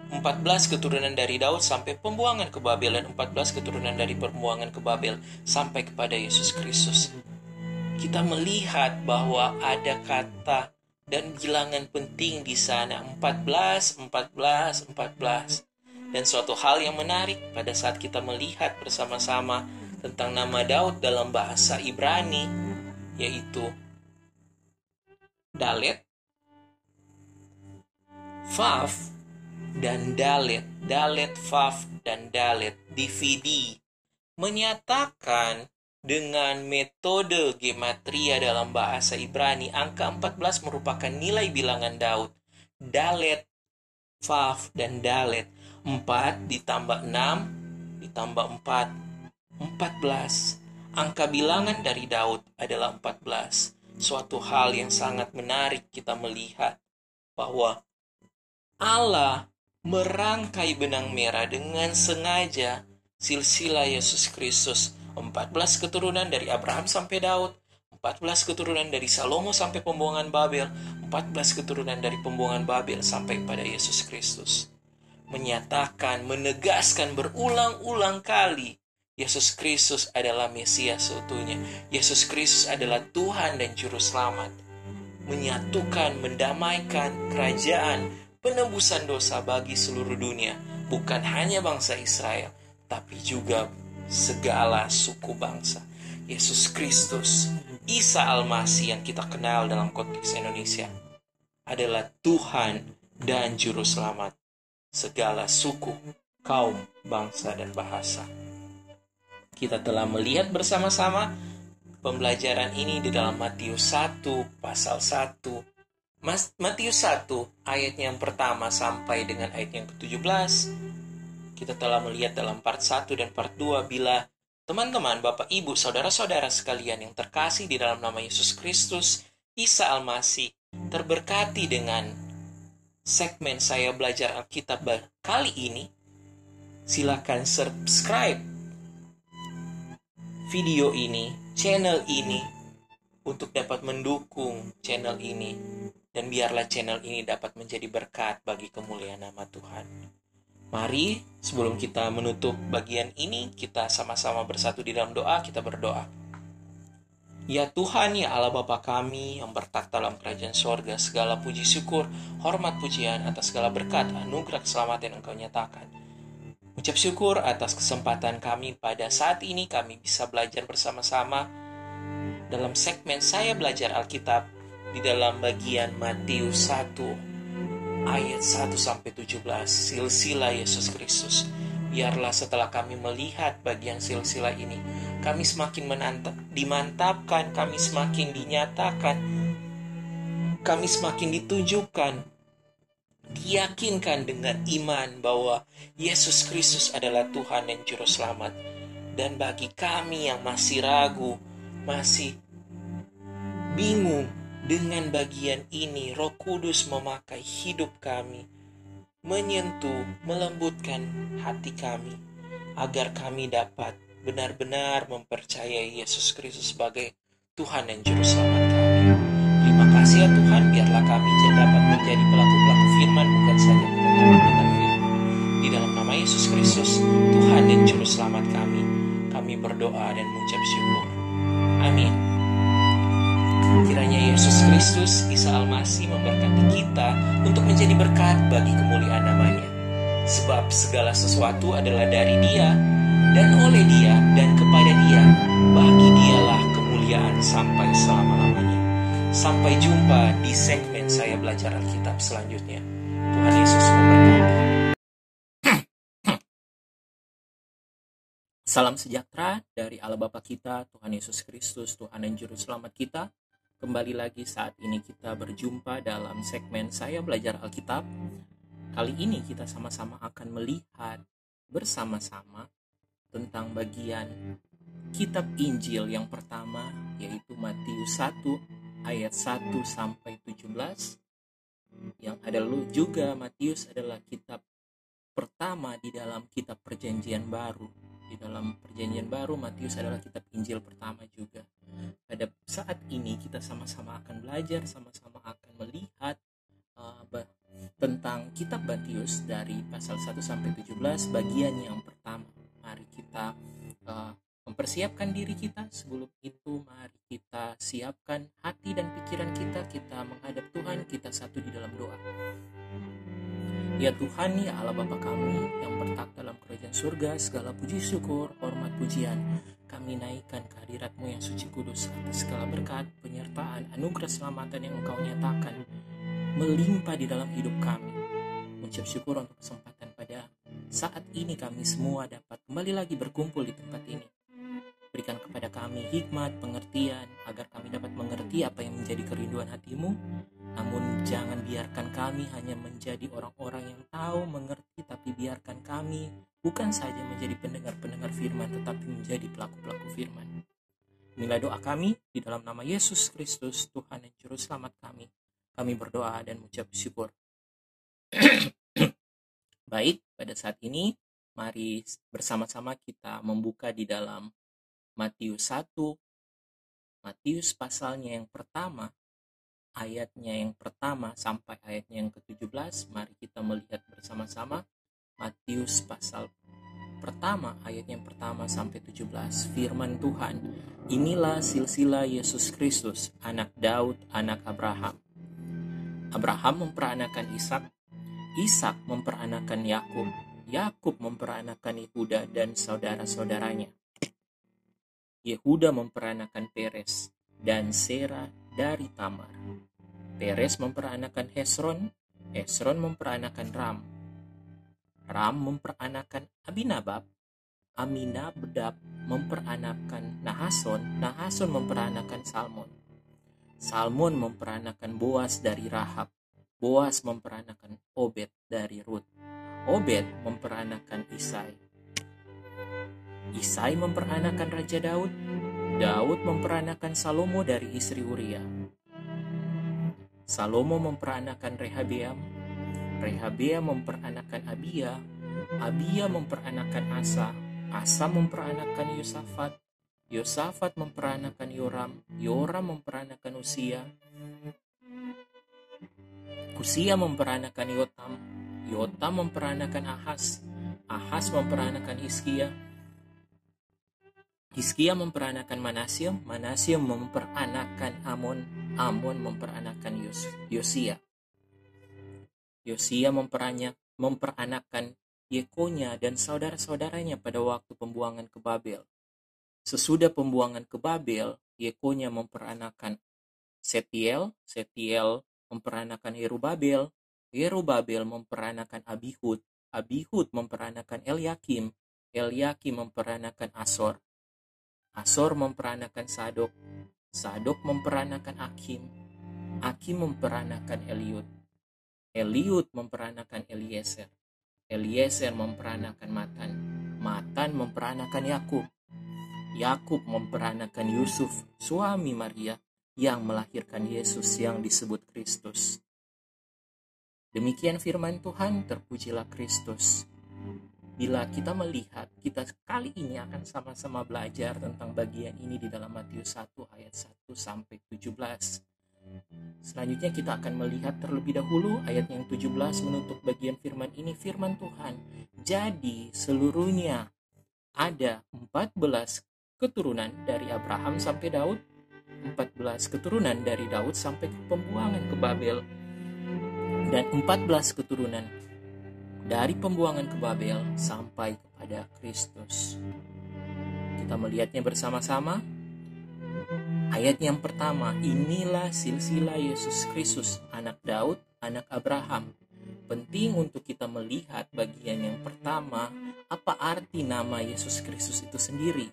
14 keturunan dari Daud sampai pembuangan ke Babel dan 14 keturunan dari pembuangan ke Babel sampai kepada Yesus Kristus. Kita melihat bahwa ada kata dan bilangan penting di sana 14, 14, 14. Dan suatu hal yang menarik pada saat kita melihat bersama-sama tentang nama Daud dalam bahasa Ibrani yaitu Dalet, Faf, dan Dalet. Dalet, Faf, dan Dalet. DVD menyatakan dengan metode gematria dalam bahasa Ibrani, angka 14 merupakan nilai bilangan Daud. Dalet, Faf, dan Dalet. 4 ditambah 6 ditambah 4. 14. Angka bilangan dari Daud adalah 14 suatu hal yang sangat menarik kita melihat bahwa Allah merangkai benang merah dengan sengaja. Silsilah Yesus Kristus. 14 keturunan dari Abraham sampai Daud. 14 keturunan dari Salomo sampai pembuangan Babel. 14 keturunan dari pembuangan Babel sampai pada Yesus Kristus. Menyatakan menegaskan berulang-ulang kali Yesus Kristus adalah Mesias seutuhnya. Yesus Kristus adalah Tuhan dan Juru Selamat. Menyatukan, mendamaikan kerajaan, penebusan dosa bagi seluruh dunia. Bukan hanya bangsa Israel, tapi juga segala suku bangsa. Yesus Kristus, Isa Almasih yang kita kenal dalam konteks Indonesia, adalah Tuhan dan Juru Selamat segala suku, kaum, bangsa, dan bahasa. Kita telah melihat bersama-sama pembelajaran ini di dalam Matius 1 pasal 1. Matius 1 ayat yang pertama sampai dengan ayat yang ke-17. Kita telah melihat dalam part 1 dan part 2 bila teman-teman, Bapak, Ibu, saudara-saudara sekalian yang terkasih di dalam nama Yesus Kristus, Isa Almasih, terberkati dengan segmen saya belajar Alkitab kali ini, silakan subscribe video ini, channel ini, untuk dapat mendukung channel ini, dan biarlah channel ini dapat menjadi berkat bagi kemuliaan nama Tuhan. Mari, sebelum kita menutup bagian ini, kita sama-sama bersatu di dalam doa, kita berdoa. Ya Tuhan, ya Allah Bapa kami yang bertakhta dalam kerajaan sorga, segala puji syukur, hormat pujian atas segala berkat, anugerah keselamatan yang Engkau nyatakan Ucap syukur atas kesempatan kami pada saat ini kami bisa belajar bersama-sama dalam segmen saya belajar Alkitab di dalam bagian Matius 1 ayat 1 sampai 17 silsilah Yesus Kristus. Biarlah setelah kami melihat bagian silsilah ini, kami semakin menantap, dimantapkan, kami semakin dinyatakan, kami semakin ditunjukkan diyakinkan dengan iman bahwa Yesus Kristus adalah Tuhan dan Juru Selamat. Dan bagi kami yang masih ragu, masih bingung dengan bagian ini, Roh Kudus memakai hidup kami, menyentuh, melembutkan hati kami, agar kami dapat benar-benar mempercayai Yesus Kristus sebagai Tuhan dan Juru Selamat kami. Terima kasih ya Tuhan, biarlah kami dapat menjadi pelaku-pelaku firman, bukan saja pendengar-pendengar firman. Di dalam nama Yesus Kristus, Tuhan dan Juru Selamat kami, kami berdoa dan mengucap syukur. Amin. Kiranya Yesus Kristus, Isa Almasih memberkati kita untuk menjadi berkat bagi kemuliaan namanya. Sebab segala sesuatu adalah dari dia, dan oleh dia, dan kepada dia, bagi dialah kemuliaan sampai selama-lamanya. Sampai jumpa di segmen saya belajar Alkitab selanjutnya. Tuhan Yesus memberkati. Salam sejahtera dari Allah Bapa kita, Tuhan Yesus Kristus, Tuhan dan Juru Selamat kita. Kembali lagi saat ini kita berjumpa dalam segmen Saya Belajar Alkitab. Kali ini kita sama-sama akan melihat bersama-sama tentang bagian kitab Injil yang pertama yaitu Matius 1 ayat 1 sampai 17 yang ada juga Matius adalah kitab pertama di dalam kitab perjanjian baru di dalam perjanjian baru Matius adalah kitab Injil pertama juga. Pada saat ini kita sama-sama akan belajar, sama-sama akan melihat uh, tentang kitab Matius dari pasal 1 sampai 17 bagian yang pertama. Mari kita uh, mempersiapkan diri kita sebelum itu mari kita siapkan hati dan pikiran kita kita menghadap Tuhan kita satu di dalam doa Ya Tuhan, ya Allah Bapa kami yang bertak dalam kerajaan surga, segala puji syukur, hormat pujian, kami naikkan kehadiratmu yang suci kudus atas segala berkat, penyertaan, anugerah selamatan yang engkau nyatakan melimpah di dalam hidup kami. Mengucap syukur untuk kesempatan pada saat ini kami semua dapat kembali lagi berkumpul di tempat ini. Berikan kepada kami hikmat, pengertian, agar kami dapat mengerti apa yang menjadi kerinduan hatimu, namun jangan biarkan kami hanya menjadi orang-orang yang tahu, mengerti, tapi biarkan kami bukan saja menjadi pendengar-pendengar firman, tetapi menjadi pelaku-pelaku firman. Inilah doa kami di dalam nama Yesus Kristus, Tuhan dan Juru Selamat kami. Kami berdoa dan mengucap syukur. Baik, pada saat ini mari bersama-sama kita membuka di dalam Matius 1, Matius pasalnya yang pertama ayatnya yang pertama sampai ayatnya yang ke-17 mari kita melihat bersama-sama. Matius pasal pertama ayat yang pertama sampai 17 firman Tuhan inilah silsilah Yesus Kristus anak Daud anak Abraham. Abraham memperanakan Ishak Ishak memperanakan Yakub Yakub memperanakan Yehuda dan saudara-saudaranya Yehuda memperanakan Peres dan Sera dari Tamar. Peres memperanakan Hesron, Hesron memperanakan Ram, Ram memperanakan Abinabab, Aminabdab memperanakan Nahason, Nahason memperanakan Salmon, Salmon memperanakan Boas dari Rahab, Boas memperanakan Obed dari Rut, Obed memperanakan Isai, Isai memperanakan Raja Daud, Daud memperanakan Salomo dari istri Uria, Salomo memperanakan Rehabeam, Rehabeam memperanakan Abia, Abia memperanakan Asa, Asa memperanakan Yosafat, Yosafat memperanakan Yoram, Yoram memperanakan Usia, Usia memperanakan Yotam, Yotam memperanakan Ahas, Ahas memperanakan Hizkia, Hizkia memperanakan Manasya, Manasya memperanakan Amon, Amon memperanakan Yos Yosia. Yosia memperanyak, memperanakan Yekonya dan saudara-saudaranya pada waktu pembuangan ke Babel. Sesudah pembuangan ke Babel, Yekonya memperanakan Setiel, Setiel memperanakan Yerubabel, Yerubabel memperanakan Abihud, Abihud memperanakan Eliakim, Eliakim memperanakan Asor, Asor memperanakan Sadok, Sadok memperanakan Akim, Akim memperanakan Eliud, Eliud memperanakan Eliezer, Eliezer memperanakan Matan, Matan memperanakan Yakub, Yakub memperanakan Yusuf, suami Maria yang melahirkan Yesus yang disebut Kristus. Demikian firman Tuhan, terpujilah Kristus. Bila kita melihat kita kali ini akan sama-sama belajar tentang bagian ini di dalam Matius 1 ayat 1 sampai 17. Selanjutnya kita akan melihat terlebih dahulu ayat yang 17 menutup bagian firman ini firman Tuhan. Jadi seluruhnya ada 14 keturunan dari Abraham sampai Daud, 14 keturunan dari Daud sampai ke pembuangan ke Babel, dan 14 keturunan dari pembuangan ke Babel sampai kepada Kristus. Kita melihatnya bersama-sama Ayat yang pertama, inilah silsilah Yesus Kristus, anak Daud, anak Abraham. Penting untuk kita melihat bagian yang pertama, apa arti nama Yesus Kristus itu sendiri.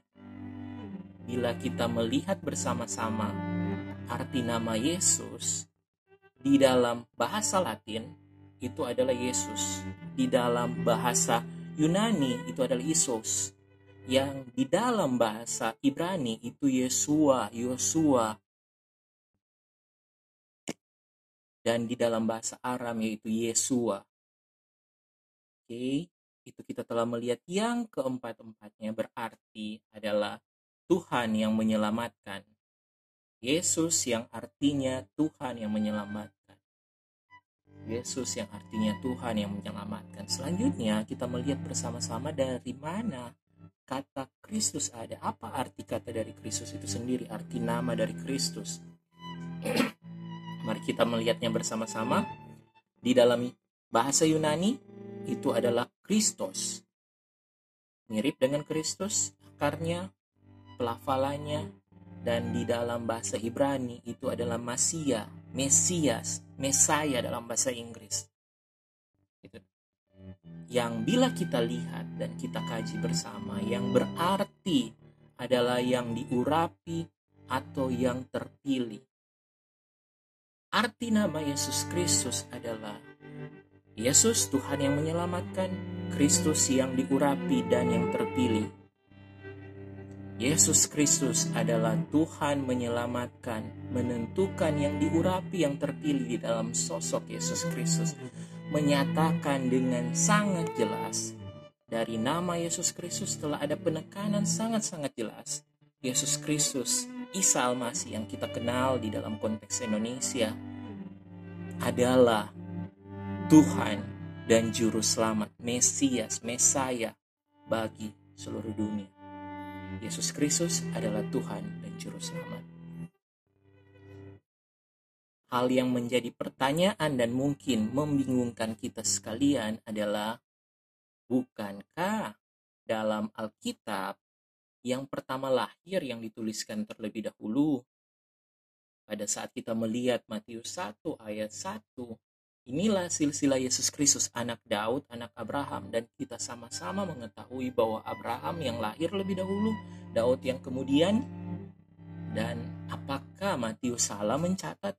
Bila kita melihat bersama-sama arti nama Yesus di dalam bahasa Latin itu adalah Yesus, di dalam bahasa Yunani itu adalah Isos, yang di dalam bahasa Ibrani itu Yesua, Yosua. Dan di dalam bahasa Aram yaitu Yesua. Oke, itu kita telah melihat yang keempat-empatnya berarti adalah Tuhan yang menyelamatkan. Yesus yang artinya Tuhan yang menyelamatkan. Yesus yang artinya Tuhan yang menyelamatkan. Selanjutnya kita melihat bersama-sama dari mana kata Kristus ada. Apa arti kata dari Kristus itu sendiri? Arti nama dari Kristus. Mari kita melihatnya bersama-sama. Di dalam bahasa Yunani itu adalah Kristos. Mirip dengan Kristus, akarnya, pelafalannya, dan di dalam bahasa Ibrani itu adalah Masia, Mesias, Mesaya dalam bahasa Inggris yang bila kita lihat dan kita kaji bersama yang berarti adalah yang diurapi atau yang terpilih. Arti nama Yesus Kristus adalah Yesus Tuhan yang menyelamatkan, Kristus yang diurapi dan yang terpilih. Yesus Kristus adalah Tuhan menyelamatkan, menentukan yang diurapi yang terpilih di dalam sosok Yesus Kristus menyatakan dengan sangat jelas dari nama Yesus Kristus telah ada penekanan sangat-sangat jelas. Yesus Kristus, Isa Almasih yang kita kenal di dalam konteks Indonesia adalah Tuhan dan Juru Selamat, Mesias, Mesaya bagi seluruh dunia. Yesus Kristus adalah Tuhan dan Juru Selamat. Hal yang menjadi pertanyaan dan mungkin membingungkan kita sekalian adalah bukankah dalam Alkitab yang pertama lahir yang dituliskan terlebih dahulu pada saat kita melihat Matius 1 ayat 1 inilah silsilah Yesus Kristus anak Daud anak Abraham dan kita sama-sama mengetahui bahwa Abraham yang lahir lebih dahulu Daud yang kemudian dan apakah Matius salah mencatat?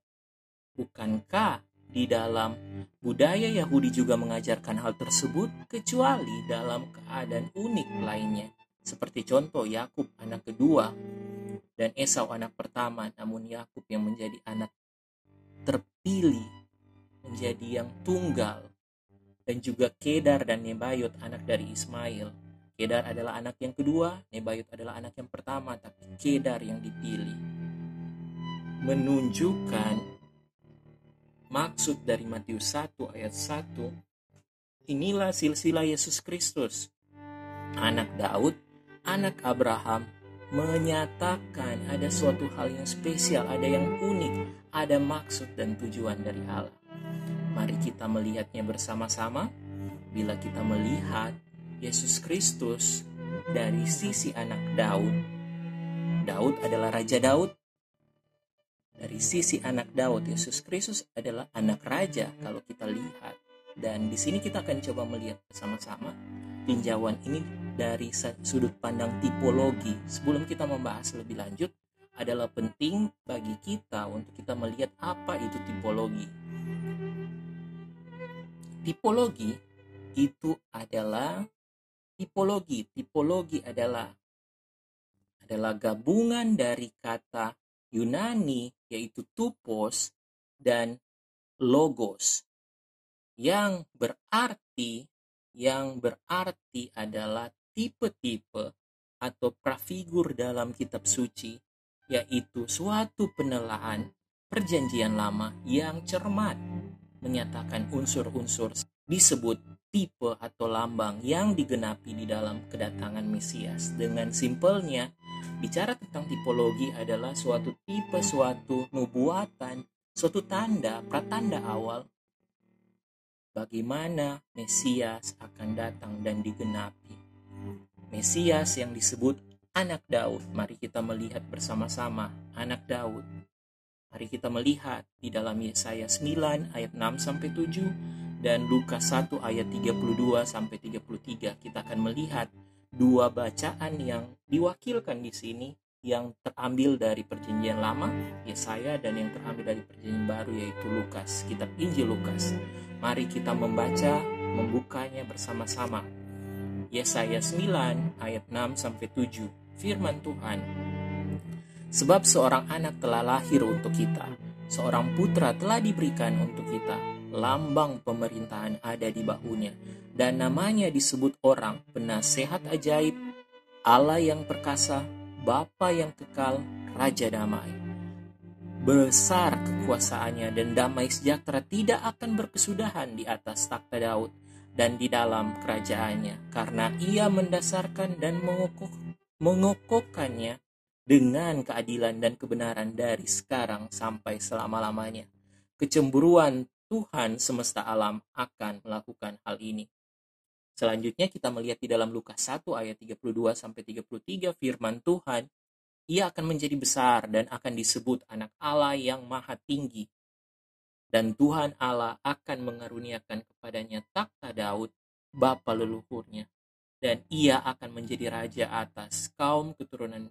Bukankah di dalam budaya Yahudi juga mengajarkan hal tersebut kecuali dalam keadaan unik lainnya? Seperti contoh Yakub anak kedua dan Esau anak pertama namun Yakub yang menjadi anak terpilih menjadi yang tunggal. Dan juga Kedar dan Nebayot anak dari Ismail. Kedar adalah anak yang kedua Nebayot adalah anak yang pertama tapi Kedar yang dipilih. Menunjukkan maksud dari Matius 1 ayat 1 inilah silsilah Yesus Kristus. Anak Daud anak Abraham menyatakan ada suatu hal yang spesial ada yang unik ada maksud dan tujuan dari Allah mari kita melihatnya bersama-sama bila kita melihat Yesus Kristus dari sisi anak Daud Daud adalah Raja Daud dari sisi anak Daud, Yesus Kristus adalah anak raja kalau kita lihat. Dan di sini kita akan coba melihat bersama-sama tinjauan ini dari sudut pandang tipologi. Sebelum kita membahas lebih lanjut, adalah penting bagi kita untuk kita melihat apa itu tipologi. Tipologi itu adalah tipologi. Tipologi adalah adalah gabungan dari kata Yunani yaitu tupos dan logos yang berarti yang berarti adalah tipe-tipe atau prafigur dalam kitab suci, yaitu suatu penelaan perjanjian lama yang cermat menyatakan unsur-unsur disebut tipe atau lambang yang digenapi di dalam kedatangan Mesias. Dengan simpelnya, bicara tentang tipologi adalah suatu tipe, suatu nubuatan, suatu tanda, pratanda awal bagaimana Mesias akan datang dan digenapi. Mesias yang disebut anak Daud. Mari kita melihat bersama-sama anak Daud. Mari kita melihat di dalam Yesaya 9 ayat 6 sampai 7 dan Lukas 1 ayat 32 sampai 33. Kita akan melihat dua bacaan yang diwakilkan di sini yang terambil dari perjanjian lama Yesaya dan yang terambil dari perjanjian baru yaitu Lukas kitab Injil Lukas. Mari kita membaca membukanya bersama-sama. Yesaya 9 ayat 6 sampai 7 firman Tuhan sebab seorang anak telah lahir untuk kita seorang putra telah diberikan untuk kita lambang pemerintahan ada di bahunya dan namanya disebut orang penasehat ajaib Allah yang perkasa Bapa yang kekal, Raja damai. Besar kekuasaannya dan damai sejahtera tidak akan berkesudahan di atas takhta Daud dan di dalam kerajaannya, karena ia mendasarkan dan mengukuh, mengukuhkannya dengan keadilan dan kebenaran dari sekarang sampai selama-lamanya. Kecemburuan Tuhan semesta alam akan melakukan hal ini. Selanjutnya kita melihat di dalam Lukas 1 ayat 32 sampai 33 firman Tuhan, ia akan menjadi besar dan akan disebut anak Allah yang maha tinggi. Dan Tuhan Allah akan mengaruniakan kepadanya takhta Daud, bapa leluhurnya. Dan ia akan menjadi raja atas kaum keturunan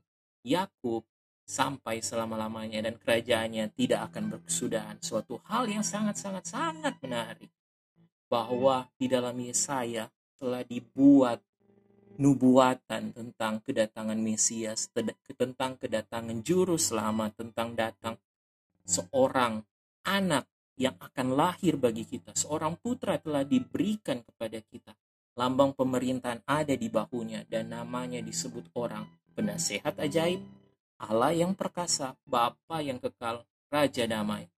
Yakub sampai selama-lamanya dan kerajaannya tidak akan berkesudahan. Suatu hal yang sangat-sangat-sangat menarik bahwa di dalam Yesaya telah dibuat nubuatan tentang kedatangan Mesias, tentang kedatangan juru selamat, tentang datang seorang anak yang akan lahir bagi kita. Seorang putra telah diberikan kepada kita. Lambang pemerintahan ada di bahunya dan namanya disebut orang penasehat ajaib, Allah yang perkasa, Bapa yang kekal, Raja damai.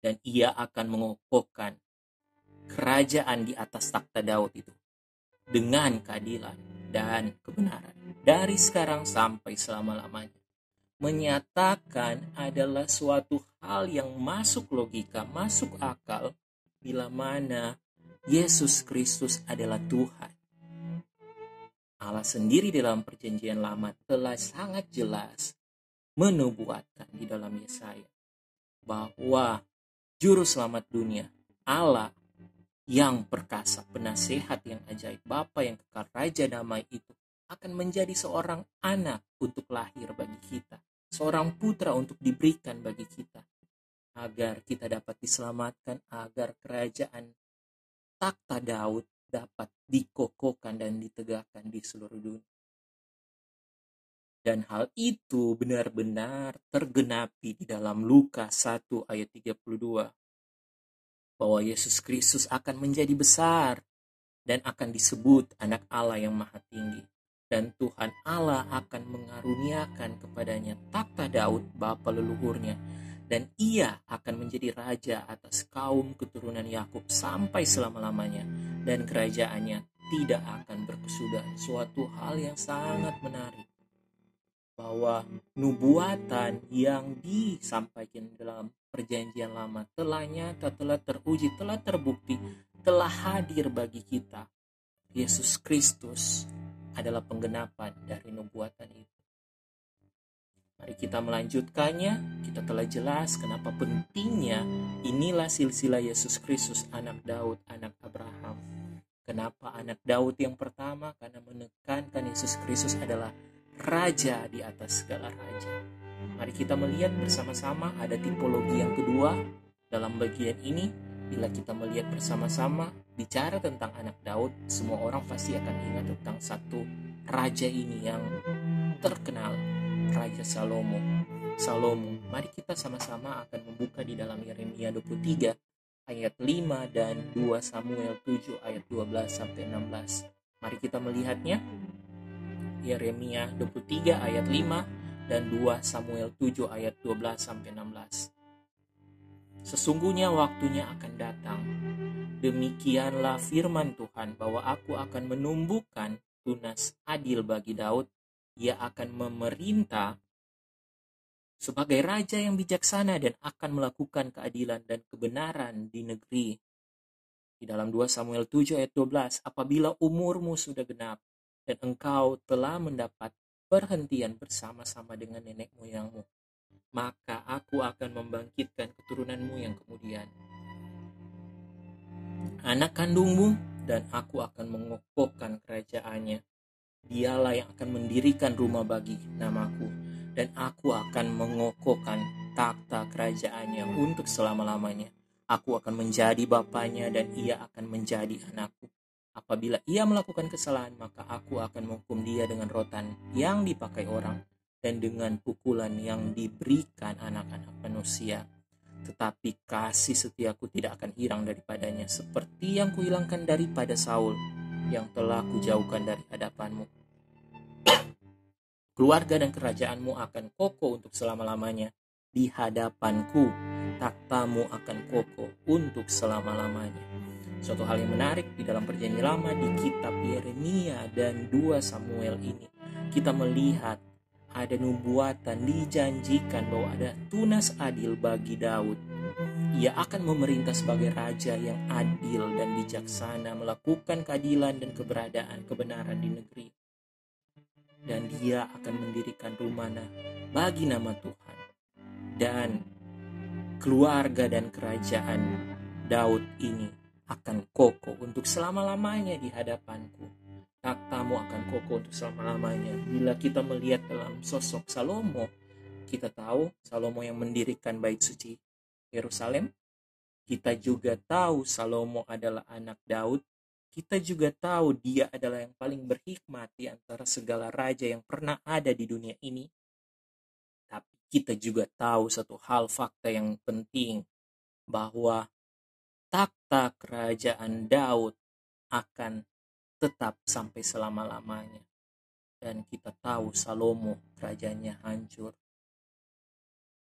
Dan ia akan mengokohkan kerajaan di atas takhta Daud itu dengan keadilan dan kebenaran dari sekarang sampai selama-lamanya. Menyatakan adalah suatu hal yang masuk logika, masuk akal bila mana Yesus Kristus adalah Tuhan. Allah sendiri dalam perjanjian lama telah sangat jelas menubuatkan di dalam Yesaya bahwa juru selamat dunia Allah yang perkasa, penasehat yang ajaib, Bapa yang kekal, Raja damai itu akan menjadi seorang anak untuk lahir bagi kita, seorang putra untuk diberikan bagi kita, agar kita dapat diselamatkan, agar kerajaan takhta Daud dapat dikokohkan dan ditegakkan di seluruh dunia. Dan hal itu benar-benar tergenapi di dalam Lukas 1 ayat 32 bahwa Yesus Kristus akan menjadi besar dan akan disebut anak Allah yang maha tinggi. Dan Tuhan Allah akan mengaruniakan kepadanya takhta Daud bapa leluhurnya dan ia akan menjadi raja atas kaum keturunan Yakub sampai selama-lamanya dan kerajaannya tidak akan berkesudahan suatu hal yang sangat menarik bahwa nubuatan yang disampaikan dalam perjanjian lama telah nyata, telah teruji, telah terbukti, telah hadir bagi kita. Yesus Kristus adalah penggenapan dari nubuatan itu. Mari kita melanjutkannya. Kita telah jelas kenapa pentingnya inilah silsilah Yesus Kristus anak Daud, anak Abraham. Kenapa anak Daud yang pertama? Karena menekankan Yesus Kristus adalah raja di atas segala raja. Mari kita melihat bersama-sama ada tipologi yang kedua dalam bagian ini. Bila kita melihat bersama-sama bicara tentang anak Daud, semua orang pasti akan ingat tentang satu raja ini yang terkenal, Raja Salomo. Salomo, mari kita sama-sama akan membuka di dalam Yeremia 23 ayat 5 dan 2 Samuel 7 ayat 12 sampai 16. Mari kita melihatnya. Yeremia 23 ayat 5 dan 2 Samuel 7 ayat 12 sampai 16. Sesungguhnya waktunya akan datang. Demikianlah firman Tuhan bahwa aku akan menumbuhkan tunas adil bagi Daud. Ia akan memerintah sebagai raja yang bijaksana dan akan melakukan keadilan dan kebenaran di negeri. Di dalam 2 Samuel 7 ayat 12, apabila umurmu sudah genap dan engkau telah mendapat perhentian bersama-sama dengan nenek moyangmu, maka aku akan membangkitkan keturunanmu yang kemudian. Anak kandungmu dan aku akan mengokohkan kerajaannya. Dialah yang akan mendirikan rumah bagi namaku dan aku akan mengokohkan takhta kerajaannya untuk selama-lamanya. Aku akan menjadi bapaknya dan ia akan menjadi anakku. Apabila ia melakukan kesalahan, maka aku akan menghukum dia dengan rotan yang dipakai orang dan dengan pukulan yang diberikan anak-anak manusia. Tetapi kasih setiaku tidak akan hilang daripadanya, seperti yang kuhilangkan daripada Saul, yang telah kujauhkan dari hadapanmu. Keluarga dan kerajaanmu akan kokoh untuk selama-lamanya. Di hadapanku takhtamu akan kokoh untuk selama-lamanya. Suatu hal yang menarik di dalam perjanjian lama di kitab Yeremia dan 2 Samuel ini. Kita melihat ada nubuatan dijanjikan bahwa ada tunas adil bagi Daud ia akan memerintah sebagai raja yang adil dan bijaksana melakukan keadilan dan keberadaan kebenaran di negeri dan dia akan mendirikan rumah bagi nama Tuhan dan keluarga dan kerajaan Daud ini akan kokoh untuk selama-lamanya di hadapanku. Takhtamu akan kokoh untuk selama-lamanya. Bila kita melihat dalam sosok Salomo, kita tahu Salomo yang mendirikan bait suci Yerusalem. Kita juga tahu Salomo adalah anak Daud kita juga tahu dia adalah yang paling berhikmat di antara segala raja yang pernah ada di dunia ini. Tapi kita juga tahu satu hal fakta yang penting bahwa takhta kerajaan Daud akan tetap sampai selama-lamanya. Dan kita tahu Salomo kerajaannya hancur.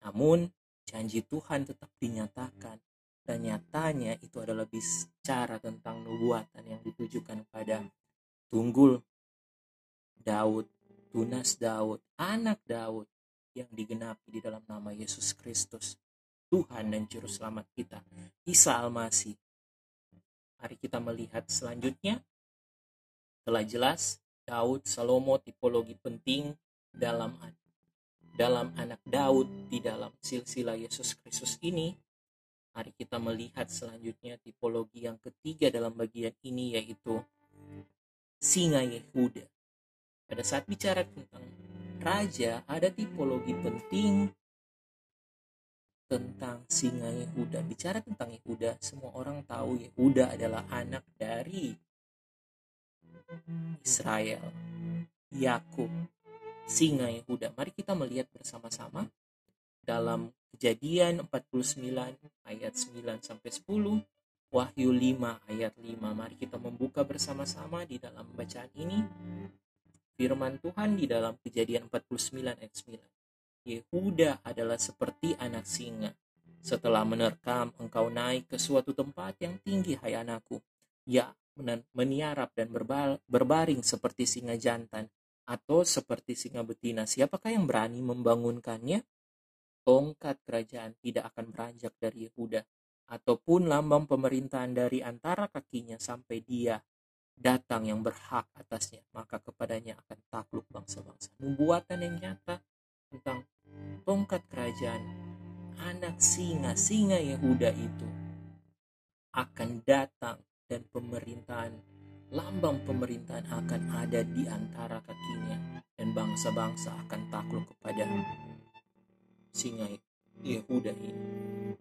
Namun janji Tuhan tetap dinyatakan dan nyatanya itu adalah bicara tentang nubuatan yang ditujukan pada tunggul Daud, tunas Daud, anak Daud yang digenapi di dalam nama Yesus Kristus, Tuhan dan Juru Selamat kita, Isa Almasih. Mari kita melihat selanjutnya. Telah jelas Daud Salomo tipologi penting dalam dalam anak Daud di dalam silsilah Yesus Kristus ini Mari kita melihat selanjutnya tipologi yang ketiga dalam bagian ini yaitu singa Yehuda. Pada saat bicara tentang raja, ada tipologi penting tentang singa Yehuda. Bicara tentang Yehuda, semua orang tahu Yehuda adalah anak dari Israel, Yakub, singa Yehuda. Mari kita melihat bersama-sama dalam Kejadian 49 ayat 9 sampai 10, Wahyu 5 ayat 5. Mari kita membuka bersama-sama di dalam bacaan ini. Firman Tuhan di dalam Kejadian 49 ayat 9. Yehuda adalah seperti anak singa. Setelah menerkam, engkau naik ke suatu tempat yang tinggi, hai anakku. Ya, meniarap dan berbaring seperti singa jantan atau seperti singa betina. Siapakah yang berani membangunkannya? tongkat kerajaan tidak akan beranjak dari Yehuda, ataupun lambang pemerintahan dari antara kakinya sampai dia datang yang berhak atasnya, maka kepadanya akan takluk bangsa-bangsa. Nubuatan yang nyata tentang tongkat kerajaan anak singa, singa Yehuda itu akan datang dan pemerintahan lambang pemerintahan akan ada di antara kakinya dan bangsa-bangsa akan takluk kepada singa Yehuda ini.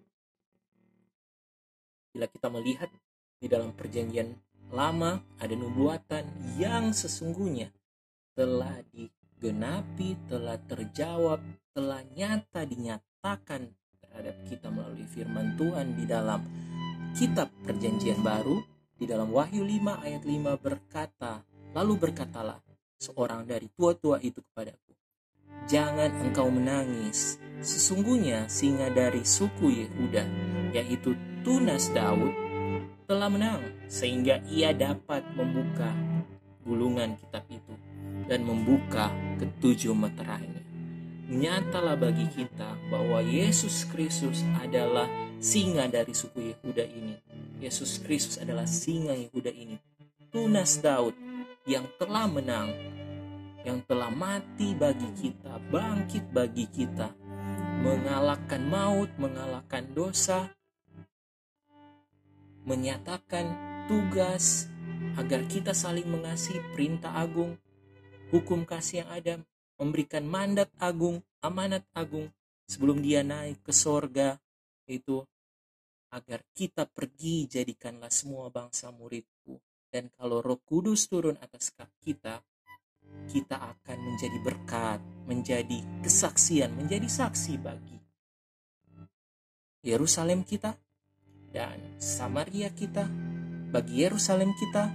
Bila kita melihat di dalam perjanjian lama ada nubuatan yang sesungguhnya telah digenapi, telah terjawab, telah nyata dinyatakan terhadap kita melalui firman Tuhan di dalam kitab perjanjian baru di dalam Wahyu 5 ayat 5 berkata, lalu berkatalah seorang dari tua-tua itu kepadaku, Jangan engkau menangis, sesungguhnya singa dari suku Yehuda, yaitu Tunas Daud, telah menang sehingga ia dapat membuka gulungan kitab itu dan membuka ketujuh meterainya. Nyatalah bagi kita bahwa Yesus Kristus adalah singa dari suku Yehuda ini. Yesus Kristus adalah singa Yehuda ini. Tunas Daud yang telah menang, yang telah mati bagi kita, bangkit bagi kita, mengalahkan maut, mengalahkan dosa, menyatakan tugas agar kita saling mengasihi perintah agung, hukum kasih yang ada, memberikan mandat agung, amanat agung sebelum dia naik ke sorga itu agar kita pergi jadikanlah semua bangsa muridku dan kalau roh kudus turun atas kita kita akan menjadi berkat menjadi kesaksian menjadi saksi bagi Yerusalem kita dan Samaria kita bagi Yerusalem kita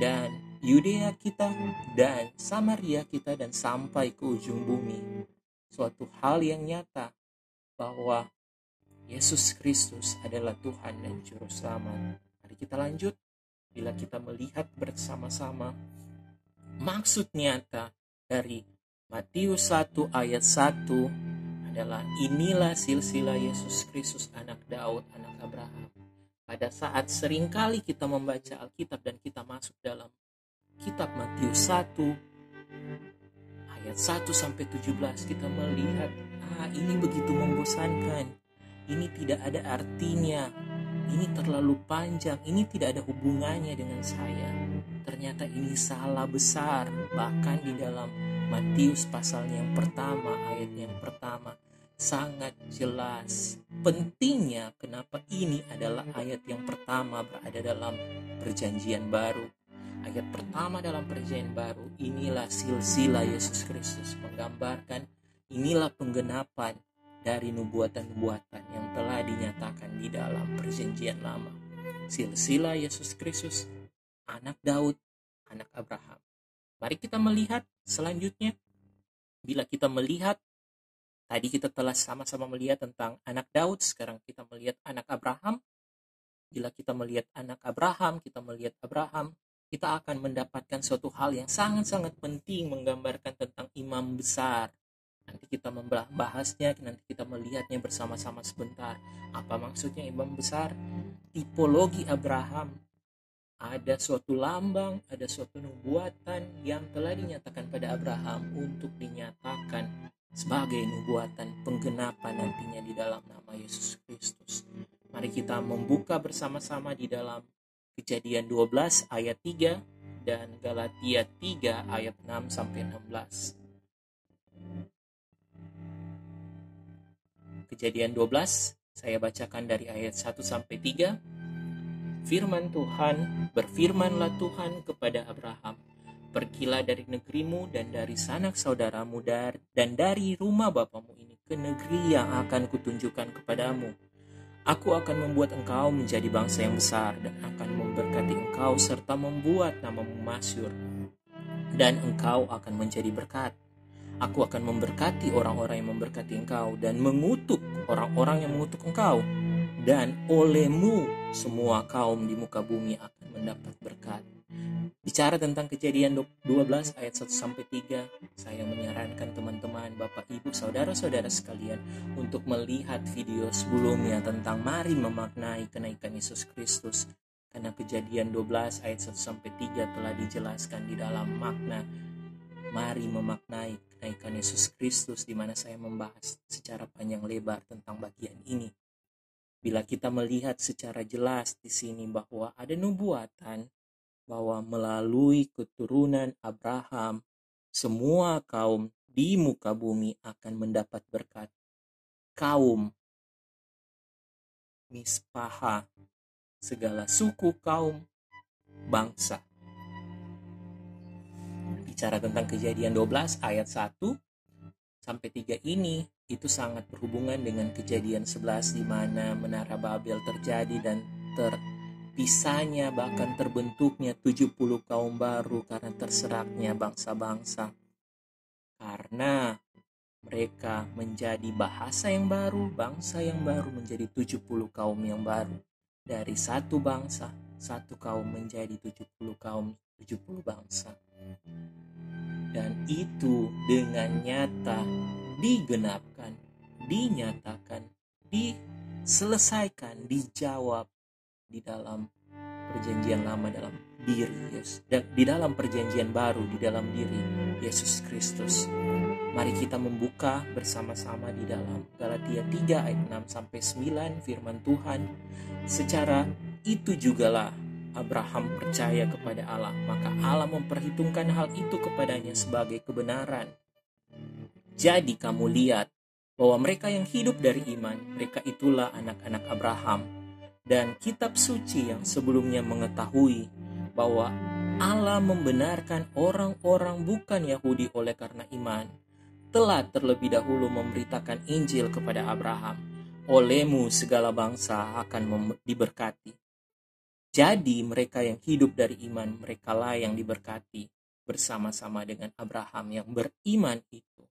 dan Yudea kita dan Samaria kita dan sampai ke ujung bumi. Suatu hal yang nyata bahwa Yesus Kristus adalah Tuhan dan Juru Selamat. Mari kita lanjut. Bila kita melihat bersama-sama maksud nyata dari Matius 1 ayat 1 adalah inilah silsilah Yesus Kristus anak Daud, anak Abraham. Pada saat sering kali kita membaca Alkitab dan kita masuk dalam kitab Matius 1 ayat 1 sampai 17 kita melihat ah ini begitu membosankan. Ini tidak ada artinya. Ini terlalu panjang, ini tidak ada hubungannya dengan saya. Ternyata ini salah besar. Bahkan di dalam Matius pasal yang pertama, ayat yang pertama sangat jelas pentingnya kenapa ini adalah ayat yang pertama berada dalam perjanjian baru ayat pertama dalam perjanjian baru inilah silsilah Yesus Kristus menggambarkan inilah penggenapan dari nubuatan-nubuatan yang telah dinyatakan di dalam perjanjian lama. Silsilah Yesus Kristus anak Daud anak Abraham. Mari kita melihat selanjutnya. Bila kita melihat tadi kita telah sama-sama melihat tentang anak Daud sekarang kita melihat anak Abraham. Bila kita melihat anak Abraham kita melihat Abraham kita akan mendapatkan suatu hal yang sangat-sangat penting menggambarkan tentang imam besar. Nanti kita membahasnya, nanti kita melihatnya bersama-sama sebentar. Apa maksudnya imam besar? Tipologi Abraham. Ada suatu lambang, ada suatu nubuatan yang telah dinyatakan pada Abraham untuk dinyatakan sebagai nubuatan penggenapan nantinya di dalam nama Yesus Kristus. Mari kita membuka bersama-sama di dalam Kejadian 12 ayat 3 dan Galatia 3 ayat 6 sampai 16. Kejadian 12 saya bacakan dari ayat 1 sampai 3. Firman Tuhan, berfirmanlah Tuhan kepada Abraham, Pergilah dari negerimu dan dari sanak saudaramu dan dari rumah bapamu ini ke negeri yang akan kutunjukkan kepadamu Aku akan membuat engkau menjadi bangsa yang besar dan akan memberkati engkau serta membuat namamu masyur. Dan engkau akan menjadi berkat. Aku akan memberkati orang-orang yang memberkati engkau dan mengutuk orang-orang yang mengutuk engkau. Dan olehmu semua kaum di muka bumi akan mendapat berkat. Bicara tentang kejadian 12 ayat 1 sampai 3, saya menyarankan teman-teman, Bapak, Ibu, saudara-saudara sekalian untuk melihat video sebelumnya tentang mari memaknai kenaikan Yesus Kristus. Karena kejadian 12 ayat 1 sampai 3 telah dijelaskan di dalam makna mari memaknai kenaikan Yesus Kristus di mana saya membahas secara panjang lebar tentang bagian ini. Bila kita melihat secara jelas di sini bahwa ada nubuatan bahwa melalui keturunan Abraham, semua kaum di muka bumi akan mendapat berkat. Kaum mispaha, segala suku kaum bangsa. Bicara tentang kejadian 12 ayat 1, sampai 3 ini itu sangat berhubungan dengan kejadian 11 di mana menara Babel terjadi dan terpisahnya bahkan terbentuknya 70 kaum baru karena terseraknya bangsa-bangsa. Karena mereka menjadi bahasa yang baru, bangsa yang baru menjadi 70 kaum yang baru. Dari satu bangsa, satu kaum menjadi 70 kaum, 70 bangsa. Dan itu dengan nyata digenapkan, dinyatakan, diselesaikan, dijawab di dalam perjanjian lama dalam diri Yesus dan di dalam perjanjian baru di dalam diri Yesus Kristus. Mari kita membuka bersama-sama di dalam Galatia 3 ayat 6 sampai 9 firman Tuhan. Secara itu jugalah Abraham percaya kepada Allah, maka Allah memperhitungkan hal itu kepadanya sebagai kebenaran. Jadi kamu lihat bahwa mereka yang hidup dari iman, mereka itulah anak-anak Abraham. Dan kitab suci yang sebelumnya mengetahui bahwa Allah membenarkan orang-orang bukan Yahudi oleh karena iman, telah terlebih dahulu memberitakan Injil kepada Abraham. Olehmu segala bangsa akan diberkati. Jadi mereka yang hidup dari iman, merekalah yang diberkati bersama-sama dengan Abraham yang beriman itu.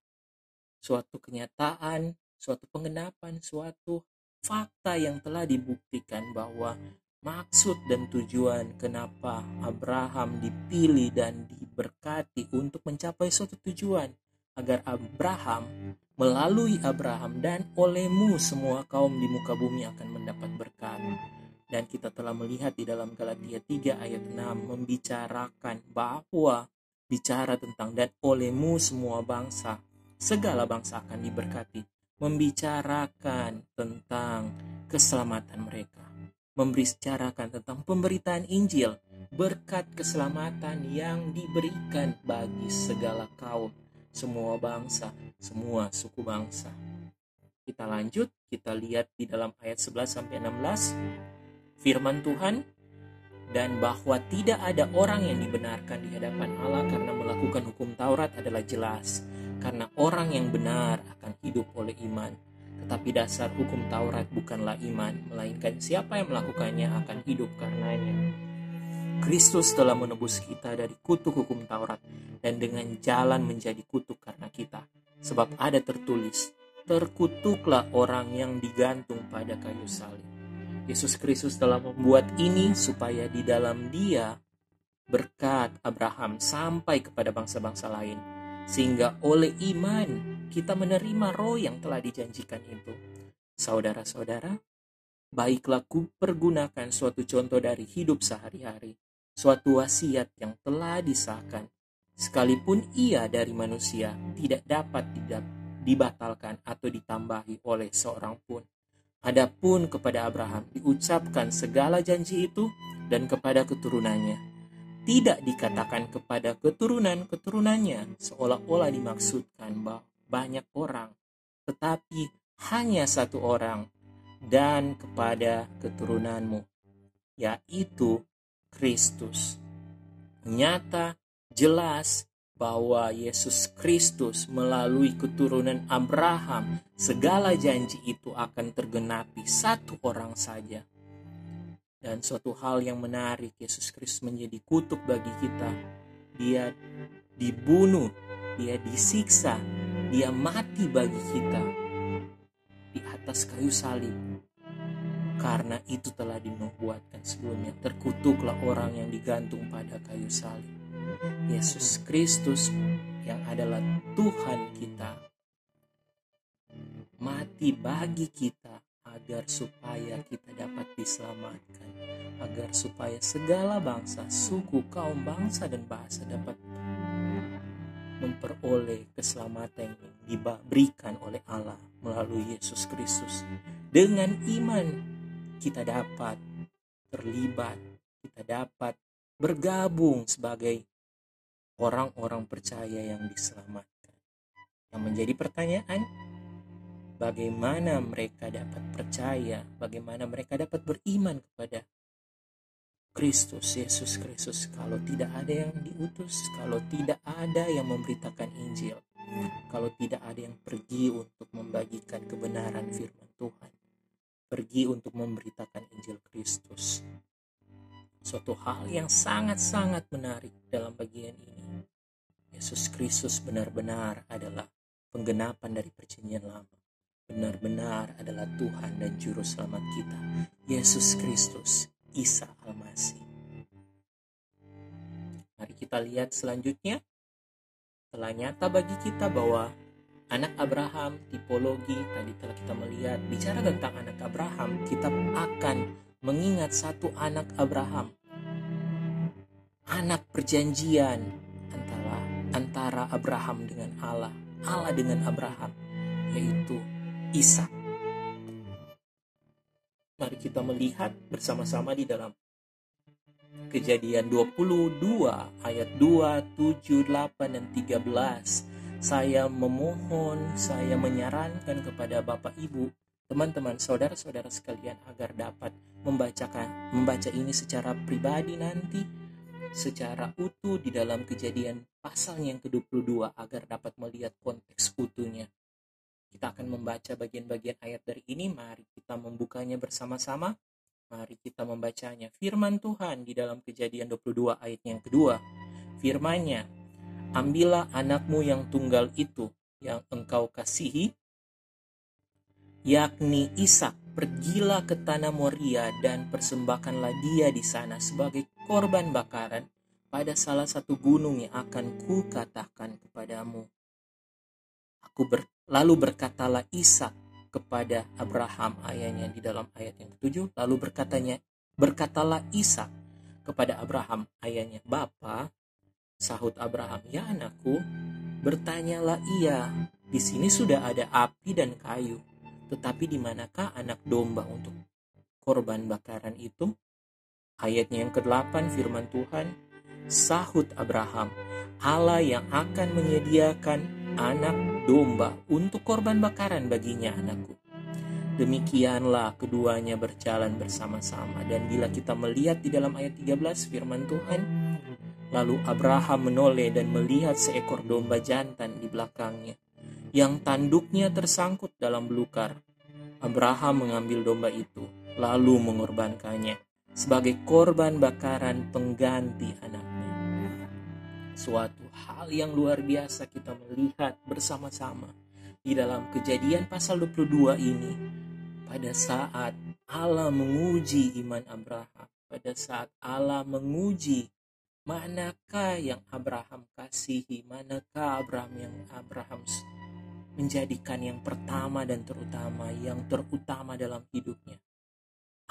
Suatu kenyataan, suatu pengenapan, suatu fakta yang telah dibuktikan bahwa maksud dan tujuan kenapa Abraham dipilih dan diberkati untuk mencapai suatu tujuan agar Abraham melalui Abraham dan olehmu semua kaum di muka bumi akan mendapat berkat. Dan kita telah melihat di dalam Galatia 3 ayat 6 membicarakan bahwa bicara tentang dan olehmu semua bangsa, segala bangsa akan diberkati. Membicarakan tentang keselamatan mereka. Membicarakan tentang pemberitaan Injil, berkat keselamatan yang diberikan bagi segala kaum semua bangsa, semua suku bangsa. Kita lanjut, kita lihat di dalam ayat 11 sampai 16 firman Tuhan dan bahwa tidak ada orang yang dibenarkan di hadapan Allah karena melakukan hukum Taurat adalah jelas karena orang yang benar akan hidup oleh iman tetapi dasar hukum Taurat bukanlah iman melainkan siapa yang melakukannya akan hidup karenanya Kristus telah menebus kita dari kutuk hukum Taurat dan dengan jalan menjadi kutuk karena kita. Sebab ada tertulis, terkutuklah orang yang digantung pada kayu salib. Yesus Kristus telah membuat ini supaya di dalam dia berkat Abraham sampai kepada bangsa-bangsa lain. Sehingga oleh iman kita menerima roh yang telah dijanjikan itu. Saudara-saudara, baiklah ku pergunakan suatu contoh dari hidup sehari-hari suatu wasiat yang telah disahkan, sekalipun ia dari manusia tidak dapat dibatalkan atau ditambahi oleh seorang pun. Adapun kepada Abraham diucapkan segala janji itu dan kepada keturunannya. Tidak dikatakan kepada keturunan-keturunannya seolah-olah dimaksudkan bahwa banyak orang, tetapi hanya satu orang dan kepada keturunanmu, yaitu Kristus. Nyata, jelas bahwa Yesus Kristus melalui keturunan Abraham, segala janji itu akan tergenapi satu orang saja. Dan suatu hal yang menarik, Yesus Kristus menjadi kutuk bagi kita. Dia dibunuh, dia disiksa, dia mati bagi kita di atas kayu salib karena itu telah dinubuatkan sebelumnya. Terkutuklah orang yang digantung pada kayu salib. Yesus Kristus yang adalah Tuhan kita. Mati bagi kita agar supaya kita dapat diselamatkan agar supaya segala bangsa, suku, kaum bangsa dan bahasa dapat memperoleh keselamatan yang diberikan oleh Allah melalui Yesus Kristus. Dengan iman kita dapat terlibat, kita dapat bergabung sebagai orang-orang percaya yang diselamatkan. Yang menjadi pertanyaan, bagaimana mereka dapat percaya, bagaimana mereka dapat beriman kepada Kristus, Yesus Kristus, kalau tidak ada yang diutus, kalau tidak ada yang memberitakan Injil. kalau tidak ada yang pergi untuk membagikan kebenaran firman Tuhan, pergi untuk memberitakan Injil Kristus. Suatu hal yang sangat-sangat menarik dalam bagian ini. Yesus Kristus benar-benar adalah penggenapan dari perjanjian lama. Benar-benar adalah Tuhan dan Juru Selamat kita, Yesus Kristus, Isa Al-Masih. Mari kita lihat selanjutnya telah nyata bagi kita bahwa anak Abraham, tipologi tadi telah kita melihat bicara tentang anak Abraham, kita akan mengingat satu anak Abraham. Anak perjanjian antara antara Abraham dengan Allah, Allah dengan Abraham, yaitu Isa. Mari kita melihat bersama-sama di dalam Kejadian 22 ayat 2, 7, 8, dan 13. Saya memohon, saya menyarankan kepada Bapak Ibu, teman-teman, saudara-saudara sekalian agar dapat membacakan membaca ini secara pribadi nanti secara utuh di dalam kejadian pasalnya yang ke-22 agar dapat melihat konteks utuhnya. Kita akan membaca bagian-bagian ayat dari ini, mari kita membukanya bersama-sama. Mari kita membacanya. Firman Tuhan di dalam kejadian 22 ayat yang kedua. Firmannya, ambillah anakmu yang tunggal itu yang engkau kasihi, yakni Ishak, pergilah ke tanah Moria dan persembahkanlah dia di sana sebagai korban bakaran pada salah satu gunung yang akan kukatakan kepadamu. Aku ber, lalu berkatalah Ishak kepada Abraham ayahnya di dalam ayat yang ketujuh lalu berkatanya berkatalah Isa kepada Abraham ayahnya Bapa sahut Abraham ya anakku bertanyalah ia di sini sudah ada api dan kayu tetapi di manakah anak domba untuk korban bakaran itu? Ayatnya yang ke-8 firman Tuhan sahut Abraham Allah yang akan menyediakan anak domba untuk korban bakaran baginya anakku. Demikianlah keduanya berjalan bersama-sama. Dan bila kita melihat di dalam ayat 13 firman Tuhan lalu Abraham menoleh dan melihat seekor domba jantan di belakangnya yang tanduknya tersangkut dalam belukar. Abraham mengambil domba itu lalu mengorbankannya sebagai korban bakaran pengganti anaknya. Suatu hal yang luar biasa kita melihat bersama-sama di dalam kejadian pasal 22 ini pada saat Allah menguji iman Abraham pada saat Allah menguji manakah yang Abraham kasihi manakah Abraham yang Abraham menjadikan yang pertama dan terutama yang terutama dalam hidupnya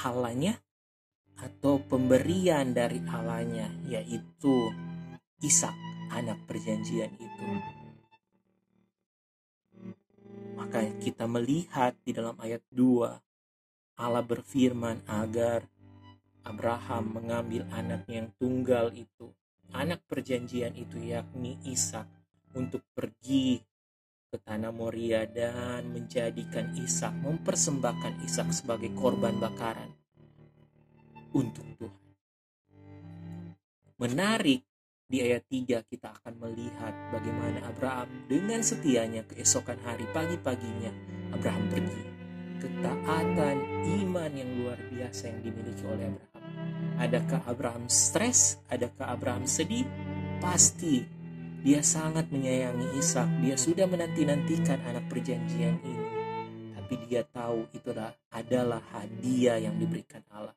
Allahnya atau pemberian dari Allahnya yaitu Ishak anak perjanjian itu. Maka kita melihat di dalam ayat 2 Allah berfirman agar Abraham mengambil anaknya yang tunggal itu, anak perjanjian itu yakni Ishak untuk pergi ke tanah Moria dan menjadikan Ishak mempersembahkan Ishak sebagai korban bakaran untuk Tuhan. Menarik di ayat 3 kita akan melihat bagaimana Abraham dengan setianya keesokan hari pagi-paginya Abraham pergi. Ketaatan iman yang luar biasa yang dimiliki oleh Abraham. Adakah Abraham stres? Adakah Abraham sedih? Pasti dia sangat menyayangi Ishak. Dia sudah menanti-nantikan anak perjanjian ini. Tapi dia tahu itu adalah hadiah yang diberikan Allah.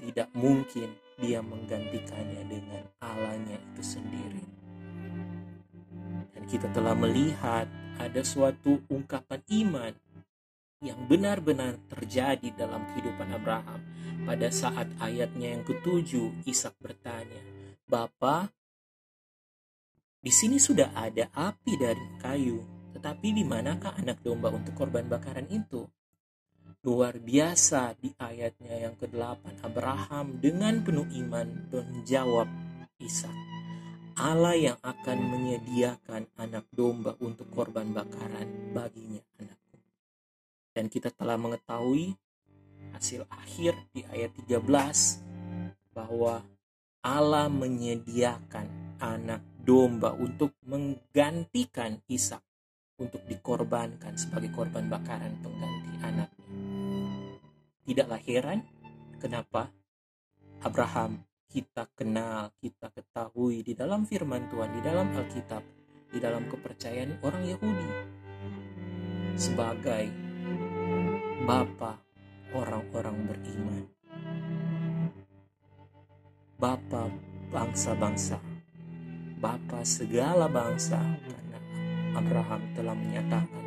Tidak mungkin dia menggantikannya dengan Allahnya itu sendiri. Dan kita telah melihat ada suatu ungkapan iman yang benar-benar terjadi dalam kehidupan Abraham. Pada saat ayatnya yang ketujuh, Ishak bertanya, Bapa, di sini sudah ada api dari kayu, tetapi di manakah anak domba untuk korban bakaran itu? luar biasa di ayatnya yang ke-8 Abraham dengan penuh iman menjawab Ishak Allah yang akan menyediakan anak domba untuk korban bakaran baginya anakku dan kita telah mengetahui hasil akhir di ayat 13 bahwa Allah menyediakan anak domba untuk menggantikan Ishak untuk dikorbankan sebagai korban bakaran pengganti anaknya. Tidaklah heran kenapa Abraham kita kenal, kita ketahui di dalam firman Tuhan, di dalam Alkitab, di dalam kepercayaan orang Yahudi sebagai bapa orang-orang beriman. Bapa bangsa-bangsa, bapa segala bangsa karena Abraham telah menyatakan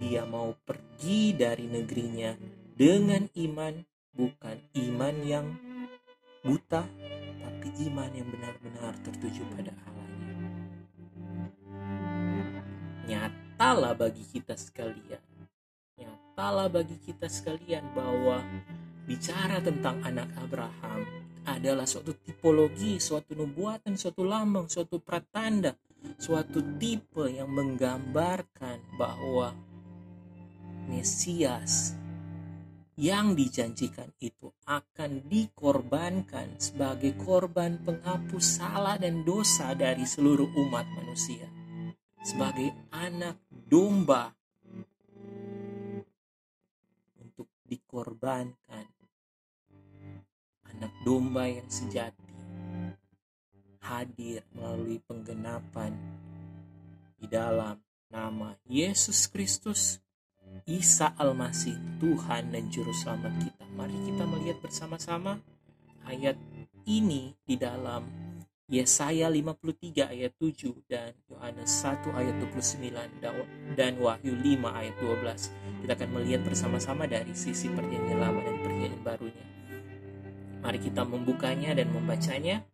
dia mau pergi dari negerinya dengan iman bukan iman yang buta tapi iman yang benar-benar tertuju pada Allahnya. Nyatalah bagi kita sekalian, nyatalah bagi kita sekalian bahwa bicara tentang anak Abraham adalah suatu tipologi, suatu nubuatan, suatu lambang, suatu pratanda, suatu tipe yang menggambarkan bahwa Mesias yang dijanjikan itu akan dikorbankan sebagai korban penghapus salah dan dosa dari seluruh umat manusia. Sebagai anak domba untuk dikorbankan anak domba yang sejati hadir melalui penggenapan di dalam nama Yesus Kristus, Isa Almasih, Tuhan dan Juru Selamat kita. Mari kita melihat bersama-sama ayat ini di dalam Yesaya 53 ayat 7 dan Yohanes 1 ayat 29 dan Wahyu 5 ayat 12. Kita akan melihat bersama-sama dari sisi perjanjian lama dan perjanjian barunya. Mari kita membukanya dan membacanya.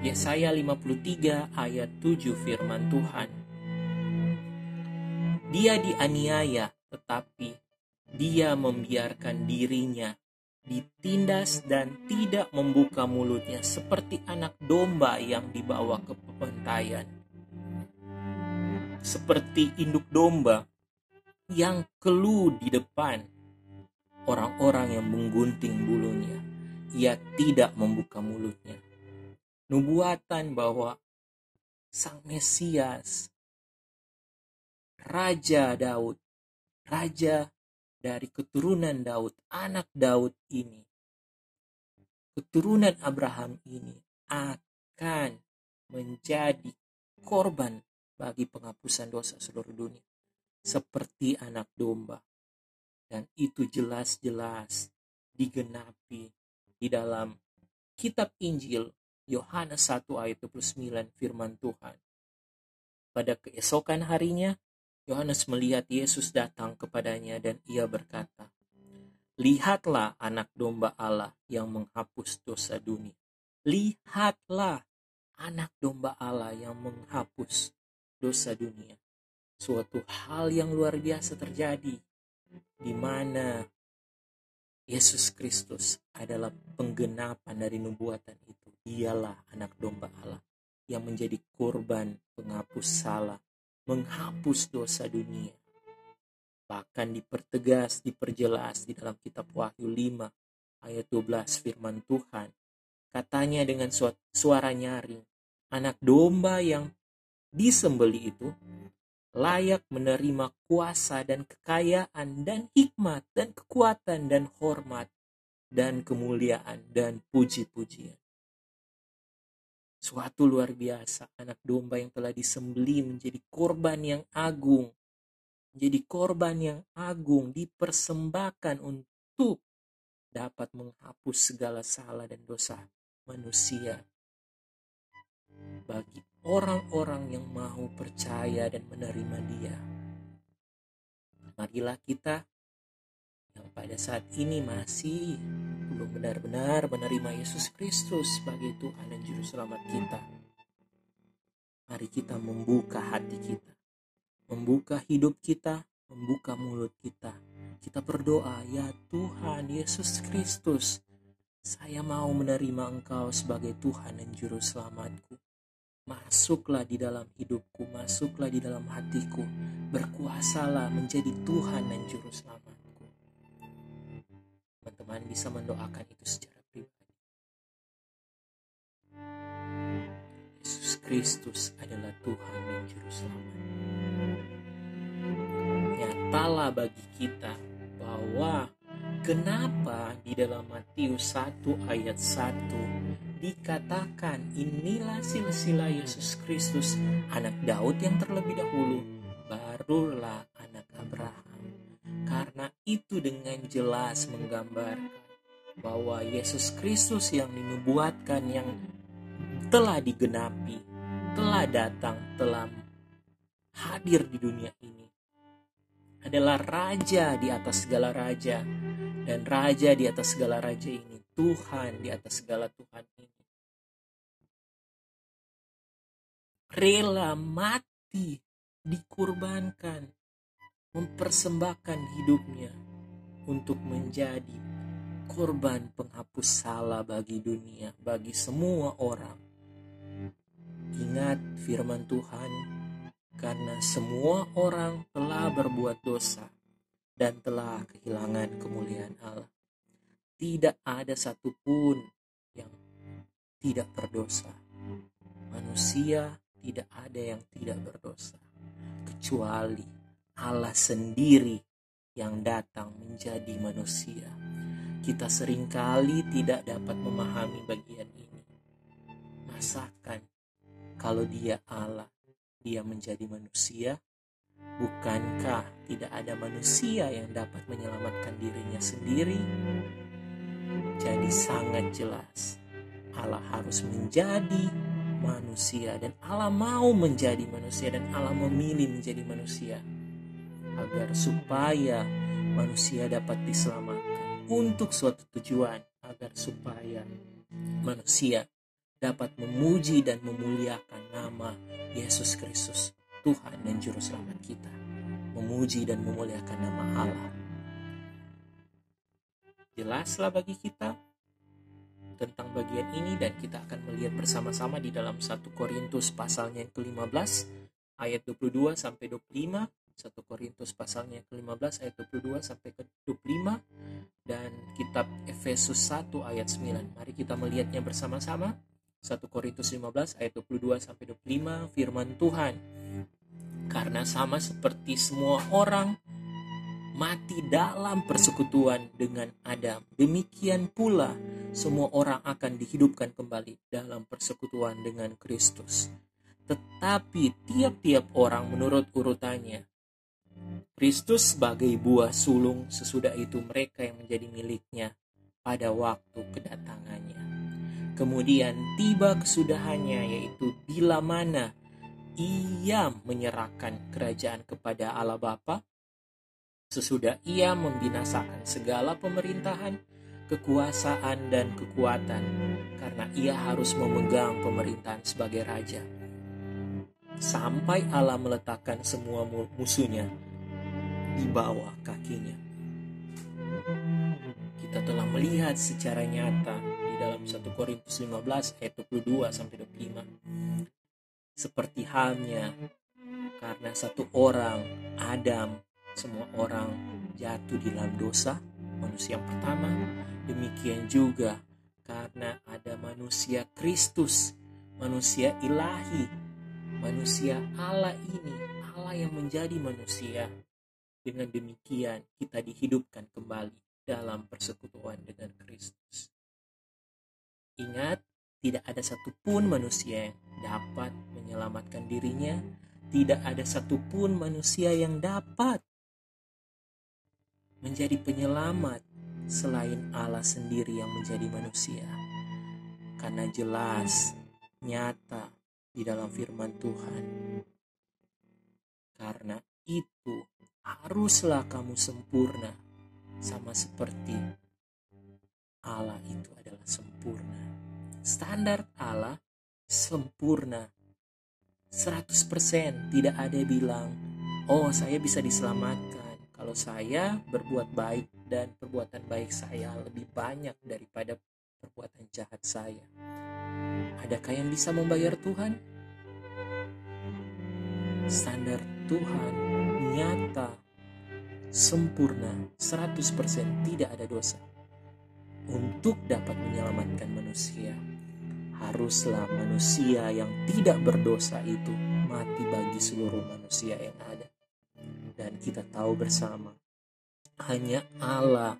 Yesaya 53 ayat 7 firman Tuhan. Dia dianiaya tetapi dia membiarkan dirinya ditindas dan tidak membuka mulutnya seperti anak domba yang dibawa ke pembantaian. Seperti induk domba yang keluh di depan orang-orang yang menggunting bulunya. Ia tidak membuka mulutnya. Nubuatan bahwa Sang Mesias, Raja Daud, Raja dari keturunan Daud, anak Daud ini, keturunan Abraham ini akan menjadi korban bagi penghapusan dosa seluruh dunia. Seperti anak domba dan itu jelas-jelas digenapi di dalam kitab Injil Yohanes 1 ayat 29 firman Tuhan. Pada keesokan harinya, Yohanes melihat Yesus datang kepadanya dan ia berkata, Lihatlah anak domba Allah yang menghapus dosa dunia. Lihatlah anak domba Allah yang menghapus dosa dunia. Suatu hal yang luar biasa terjadi di mana Yesus Kristus adalah penggenapan dari nubuatan itu. Dialah anak domba Allah yang menjadi korban penghapus salah, menghapus dosa dunia. Bahkan dipertegas, diperjelas di dalam kitab Wahyu 5 ayat 12 firman Tuhan. Katanya dengan suara nyaring, anak domba yang disembeli itu layak menerima kuasa dan kekayaan dan hikmat dan kekuatan dan hormat dan kemuliaan dan puji-pujian. Suatu luar biasa anak domba yang telah disembeli menjadi korban yang agung. Menjadi korban yang agung dipersembahkan untuk dapat menghapus segala salah dan dosa manusia bagi orang-orang yang mau percaya dan menerima Dia. Marilah kita yang pada saat ini masih belum benar-benar menerima Yesus Kristus sebagai Tuhan dan Juru Selamat kita. Mari kita membuka hati kita, membuka hidup kita, membuka mulut kita. Kita berdoa, ya Tuhan Yesus Kristus, saya mau menerima Engkau sebagai Tuhan dan Juru Selamatku. Masuklah di dalam hidupku, masuklah di dalam hatiku, berkuasalah menjadi Tuhan dan Juru Selamatku. Teman-teman bisa mendoakan itu secara pribadi. Kristus adalah Tuhan dan Juru Selamat. Nyatalah bagi kita bahwa kenapa di dalam Matius 1 ayat 1 dikatakan inilah silsilah Yesus Kristus anak Daud yang terlebih dahulu barulah anak Abraham. Karena itu dengan jelas menggambarkan bahwa Yesus Kristus yang dinubuatkan yang telah digenapi, telah datang, telah hadir di dunia ini adalah raja di atas segala raja dan raja di atas segala raja ini, Tuhan di atas segala Tuhan ini. Rela mati, dikurbankan, mempersembahkan hidupnya untuk menjadi korban penghapus salah bagi dunia, bagi semua orang. Ingat firman Tuhan, karena semua orang telah berbuat dosa dan telah kehilangan kemuliaan Allah. Tidak ada satupun yang tidak berdosa. Manusia tidak ada yang tidak berdosa, kecuali Allah sendiri yang datang menjadi manusia kita sering kali tidak dapat memahami bagian ini. Masakan kalau dia Allah, dia menjadi manusia? Bukankah tidak ada manusia yang dapat menyelamatkan dirinya sendiri? Jadi sangat jelas Allah harus menjadi manusia dan Allah mau menjadi manusia dan Allah memilih menjadi manusia agar supaya manusia dapat diselamatkan untuk suatu tujuan agar supaya manusia dapat memuji dan memuliakan nama Yesus Kristus, Tuhan dan Juru Selamat kita. Memuji dan memuliakan nama Allah. Jelaslah bagi kita tentang bagian ini dan kita akan melihat bersama-sama di dalam 1 Korintus pasalnya yang ke-15 ayat 22 sampai 25 1 Korintus pasalnya ke-15 ayat 22 sampai ke 25 dan kitab Efesus 1 ayat 9. Mari kita melihatnya bersama-sama. 1 Korintus 15 ayat 22 sampai 25 firman Tuhan. Karena sama seperti semua orang mati dalam persekutuan dengan Adam, demikian pula semua orang akan dihidupkan kembali dalam persekutuan dengan Kristus. Tetapi tiap-tiap orang menurut urutannya, Kristus sebagai buah sulung sesudah itu mereka yang menjadi miliknya pada waktu kedatangannya. Kemudian tiba kesudahannya yaitu bila mana ia menyerahkan kerajaan kepada Allah Bapa sesudah ia membinasakan segala pemerintahan, kekuasaan dan kekuatan karena ia harus memegang pemerintahan sebagai raja sampai Allah meletakkan semua musuhnya di bawah kakinya. Kita telah melihat secara nyata di dalam 1 Korintus 15 ayat 22 sampai 25. Seperti halnya. Karena satu orang Adam semua orang jatuh di dalam dosa manusia yang pertama. Demikian juga karena ada manusia Kristus manusia ilahi manusia Allah ini Allah yang menjadi manusia. Dengan demikian, kita dihidupkan kembali dalam persekutuan dengan Kristus. Ingat, tidak ada satupun manusia yang dapat menyelamatkan dirinya, tidak ada satupun manusia yang dapat menjadi penyelamat selain Allah sendiri yang menjadi manusia. Karena jelas, nyata di dalam firman Tuhan. Karena itu haruslah kamu sempurna sama seperti Allah itu adalah sempurna. Standar Allah sempurna. 100% tidak ada bilang, "Oh, saya bisa diselamatkan kalau saya berbuat baik dan perbuatan baik saya lebih banyak daripada perbuatan jahat saya." Adakah yang bisa membayar Tuhan? Standar Tuhan nyata, sempurna, 100% tidak ada dosa. Untuk dapat menyelamatkan manusia, haruslah manusia yang tidak berdosa itu mati bagi seluruh manusia yang ada. Dan kita tahu bersama, hanya Allah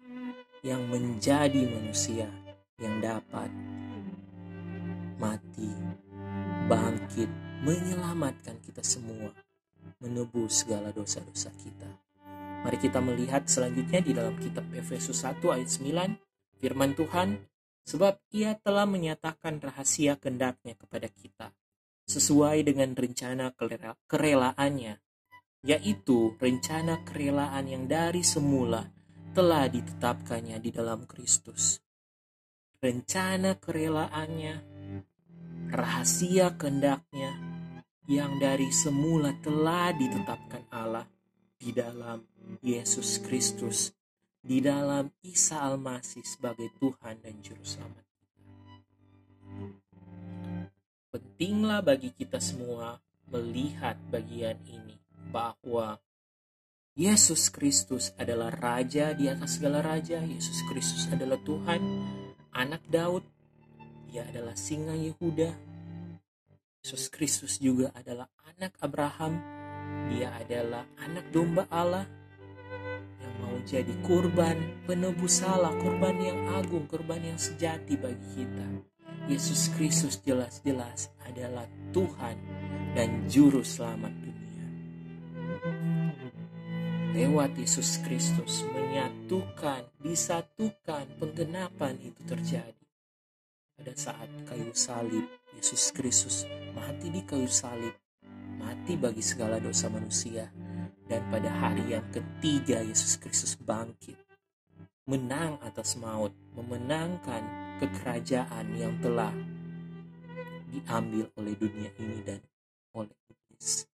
yang menjadi manusia yang dapat mati, bangkit, menyelamatkan kita semua, menebus segala dosa-dosa kita. Mari kita melihat selanjutnya di dalam kitab Efesus 1 ayat 9, firman Tuhan, sebab ia telah menyatakan rahasia kendaknya kepada kita, sesuai dengan rencana kerelaannya, yaitu rencana kerelaan yang dari semula telah ditetapkannya di dalam Kristus. Rencana kerelaannya rahasia kehendaknya yang dari semula telah ditetapkan Allah di dalam Yesus Kristus, di dalam Isa Al-Masih sebagai Tuhan dan Juru Selamat Pentinglah bagi kita semua melihat bagian ini bahwa Yesus Kristus adalah Raja di atas segala Raja. Yesus Kristus adalah Tuhan, anak Daud, dia adalah singa Yehuda. Yesus Kristus juga adalah anak Abraham. Dia adalah anak domba Allah mau jadi kurban penebus salah, kurban yang agung, kurban yang sejati bagi kita. Yesus Kristus jelas-jelas adalah Tuhan dan Juru Selamat dunia. Lewat Yesus Kristus menyatukan, disatukan, penggenapan itu terjadi pada saat kayu salib Yesus Kristus mati di kayu salib mati bagi segala dosa manusia dan pada hari yang ketiga Yesus Kristus bangkit menang atas maut memenangkan kekerajaan yang telah diambil oleh dunia ini dan oleh iblis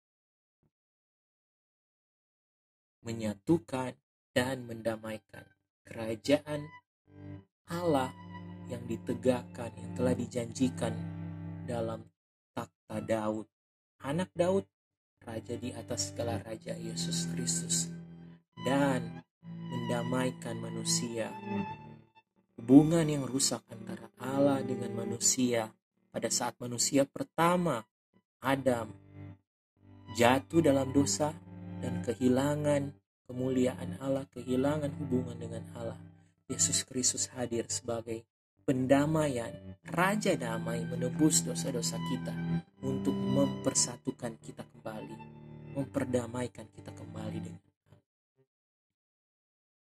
menyatukan dan mendamaikan kerajaan Allah yang ditegakkan, yang telah dijanjikan dalam takhta Daud. Anak Daud, raja di atas segala raja Yesus Kristus. Dan mendamaikan manusia. Hubungan yang rusak antara Allah dengan manusia pada saat manusia pertama, Adam, jatuh dalam dosa dan kehilangan kemuliaan Allah, kehilangan hubungan dengan Allah. Yesus Kristus hadir sebagai pendamaian, Raja Damai menebus dosa-dosa kita untuk mempersatukan kita kembali, memperdamaikan kita kembali dengan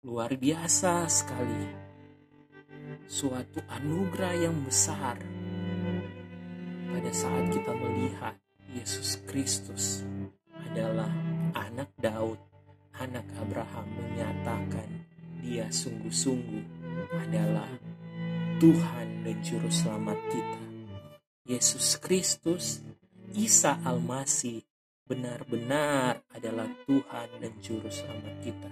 Luar biasa sekali. Suatu anugerah yang besar pada saat kita melihat Yesus Kristus adalah anak Daud, anak Abraham menyatakan dia sungguh-sungguh adalah Tuhan dan Juru Selamat kita. Yesus Kristus, Isa Al-Masih, benar-benar adalah Tuhan dan Juru Selamat kita.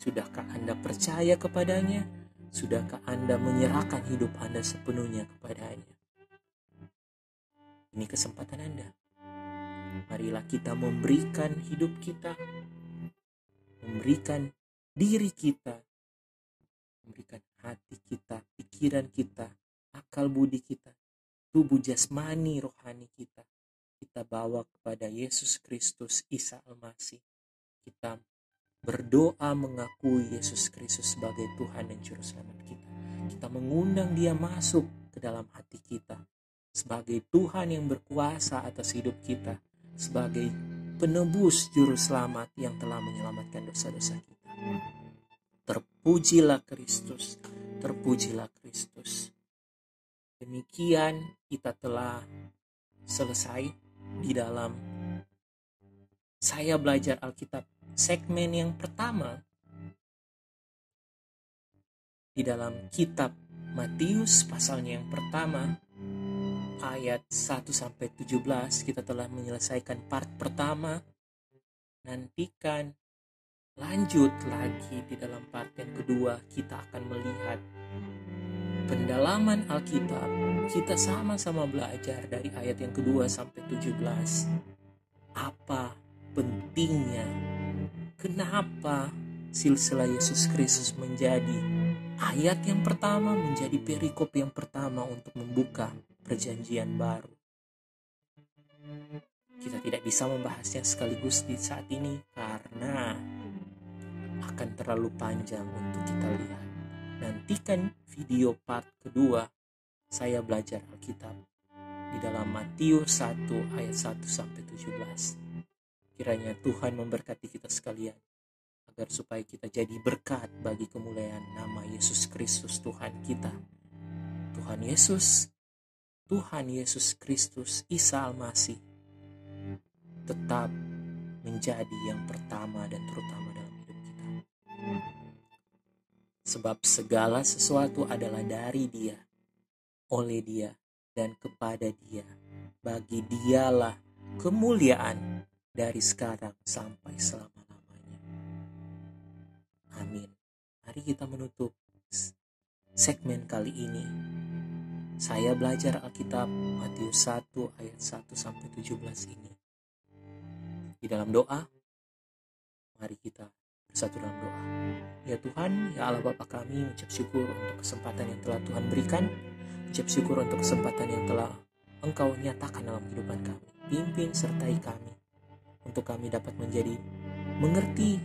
Sudahkah Anda percaya kepadanya? Sudahkah Anda menyerahkan hidup Anda sepenuhnya kepadanya? Ini kesempatan Anda. Marilah kita memberikan hidup kita, memberikan diri kita, memberikan hati kita, pikiran kita, akal budi kita, tubuh jasmani rohani kita. Kita bawa kepada Yesus Kristus Isa Al-Masih. Kita berdoa mengakui Yesus Kristus sebagai Tuhan dan Juru Selamat kita. Kita mengundang dia masuk ke dalam hati kita sebagai Tuhan yang berkuasa atas hidup kita, sebagai penebus Juru Selamat yang telah menyelamatkan dosa-dosa kita. Terpujilah Kristus, terpujilah Kristus. Demikian kita telah selesai di dalam saya belajar Alkitab segmen yang pertama di dalam kitab Matius pasalnya yang pertama ayat 1 sampai 17 kita telah menyelesaikan part pertama nantikan lanjut lagi di dalam part yang kedua kita akan melihat pendalaman Alkitab kita sama-sama belajar dari ayat yang kedua sampai 17 apa pentingnya kenapa silsilah Yesus Kristus menjadi ayat yang pertama menjadi perikop yang pertama untuk membuka perjanjian baru. Kita tidak bisa membahasnya sekaligus di saat ini karena akan terlalu panjang untuk kita lihat. Nantikan video part kedua saya belajar Alkitab di dalam Matius 1 ayat 1 sampai 17. Kiranya Tuhan memberkati kita sekalian agar supaya kita jadi berkat bagi kemuliaan nama Yesus Kristus Tuhan kita. Tuhan Yesus, Tuhan Yesus Kristus Isa Almasih tetap menjadi yang pertama dan terutama. Sebab segala sesuatu adalah dari Dia, oleh Dia, dan kepada Dia. Bagi Dialah kemuliaan dari sekarang sampai selama-lamanya. Amin. Mari kita menutup segmen kali ini. Saya belajar Alkitab Matius 1 ayat 1 sampai 17 ini. Di dalam doa, mari kita bersatu dalam doa. Ya Tuhan, ya Allah Bapa kami, ucap syukur untuk kesempatan yang telah Tuhan berikan. Ucap syukur untuk kesempatan yang telah Engkau nyatakan dalam kehidupan kami. Pimpin sertai kami. Untuk kami dapat menjadi mengerti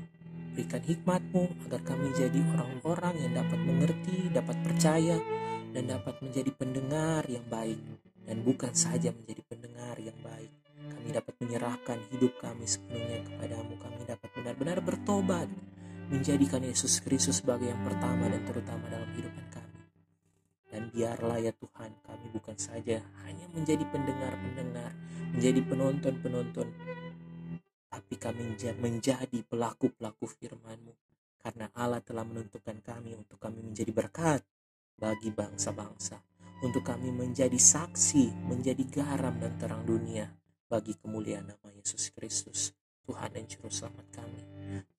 berikan hikmatmu agar kami jadi orang-orang yang dapat mengerti, dapat percaya, dan dapat menjadi pendengar yang baik. Dan bukan saja menjadi pendengar yang baik, kami dapat menyerahkan hidup kami sepenuhnya kepadamu. Kami dapat benar-benar bertobat, menjadikan Yesus Kristus sebagai yang pertama dan terutama dalam kehidupan kami. Dan biarlah ya Tuhan, kami bukan saja hanya menjadi pendengar-pendengar, menjadi penonton-penonton, tapi kami menjadi pelaku-pelaku firman-Mu. Karena Allah telah menentukan kami untuk kami menjadi berkat bagi bangsa-bangsa. Untuk kami menjadi saksi, menjadi garam dan terang dunia bagi kemuliaan nama Yesus Kristus, Tuhan dan Juru Selamat kami.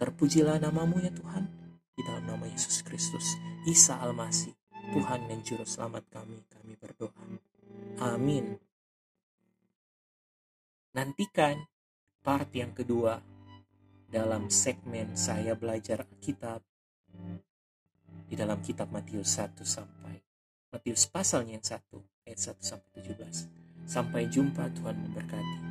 Terpujilah namamu ya Tuhan, di dalam nama Yesus Kristus, Isa Almasih, Tuhan dan Juru Selamat kami, kami berdoa. Amin. Nantikan part yang kedua dalam segmen saya belajar Alkitab di dalam kitab Matius 1 sampai Matius pasalnya yang 1 ayat 1 sampai 17. Sampai jumpa Tuhan memberkati.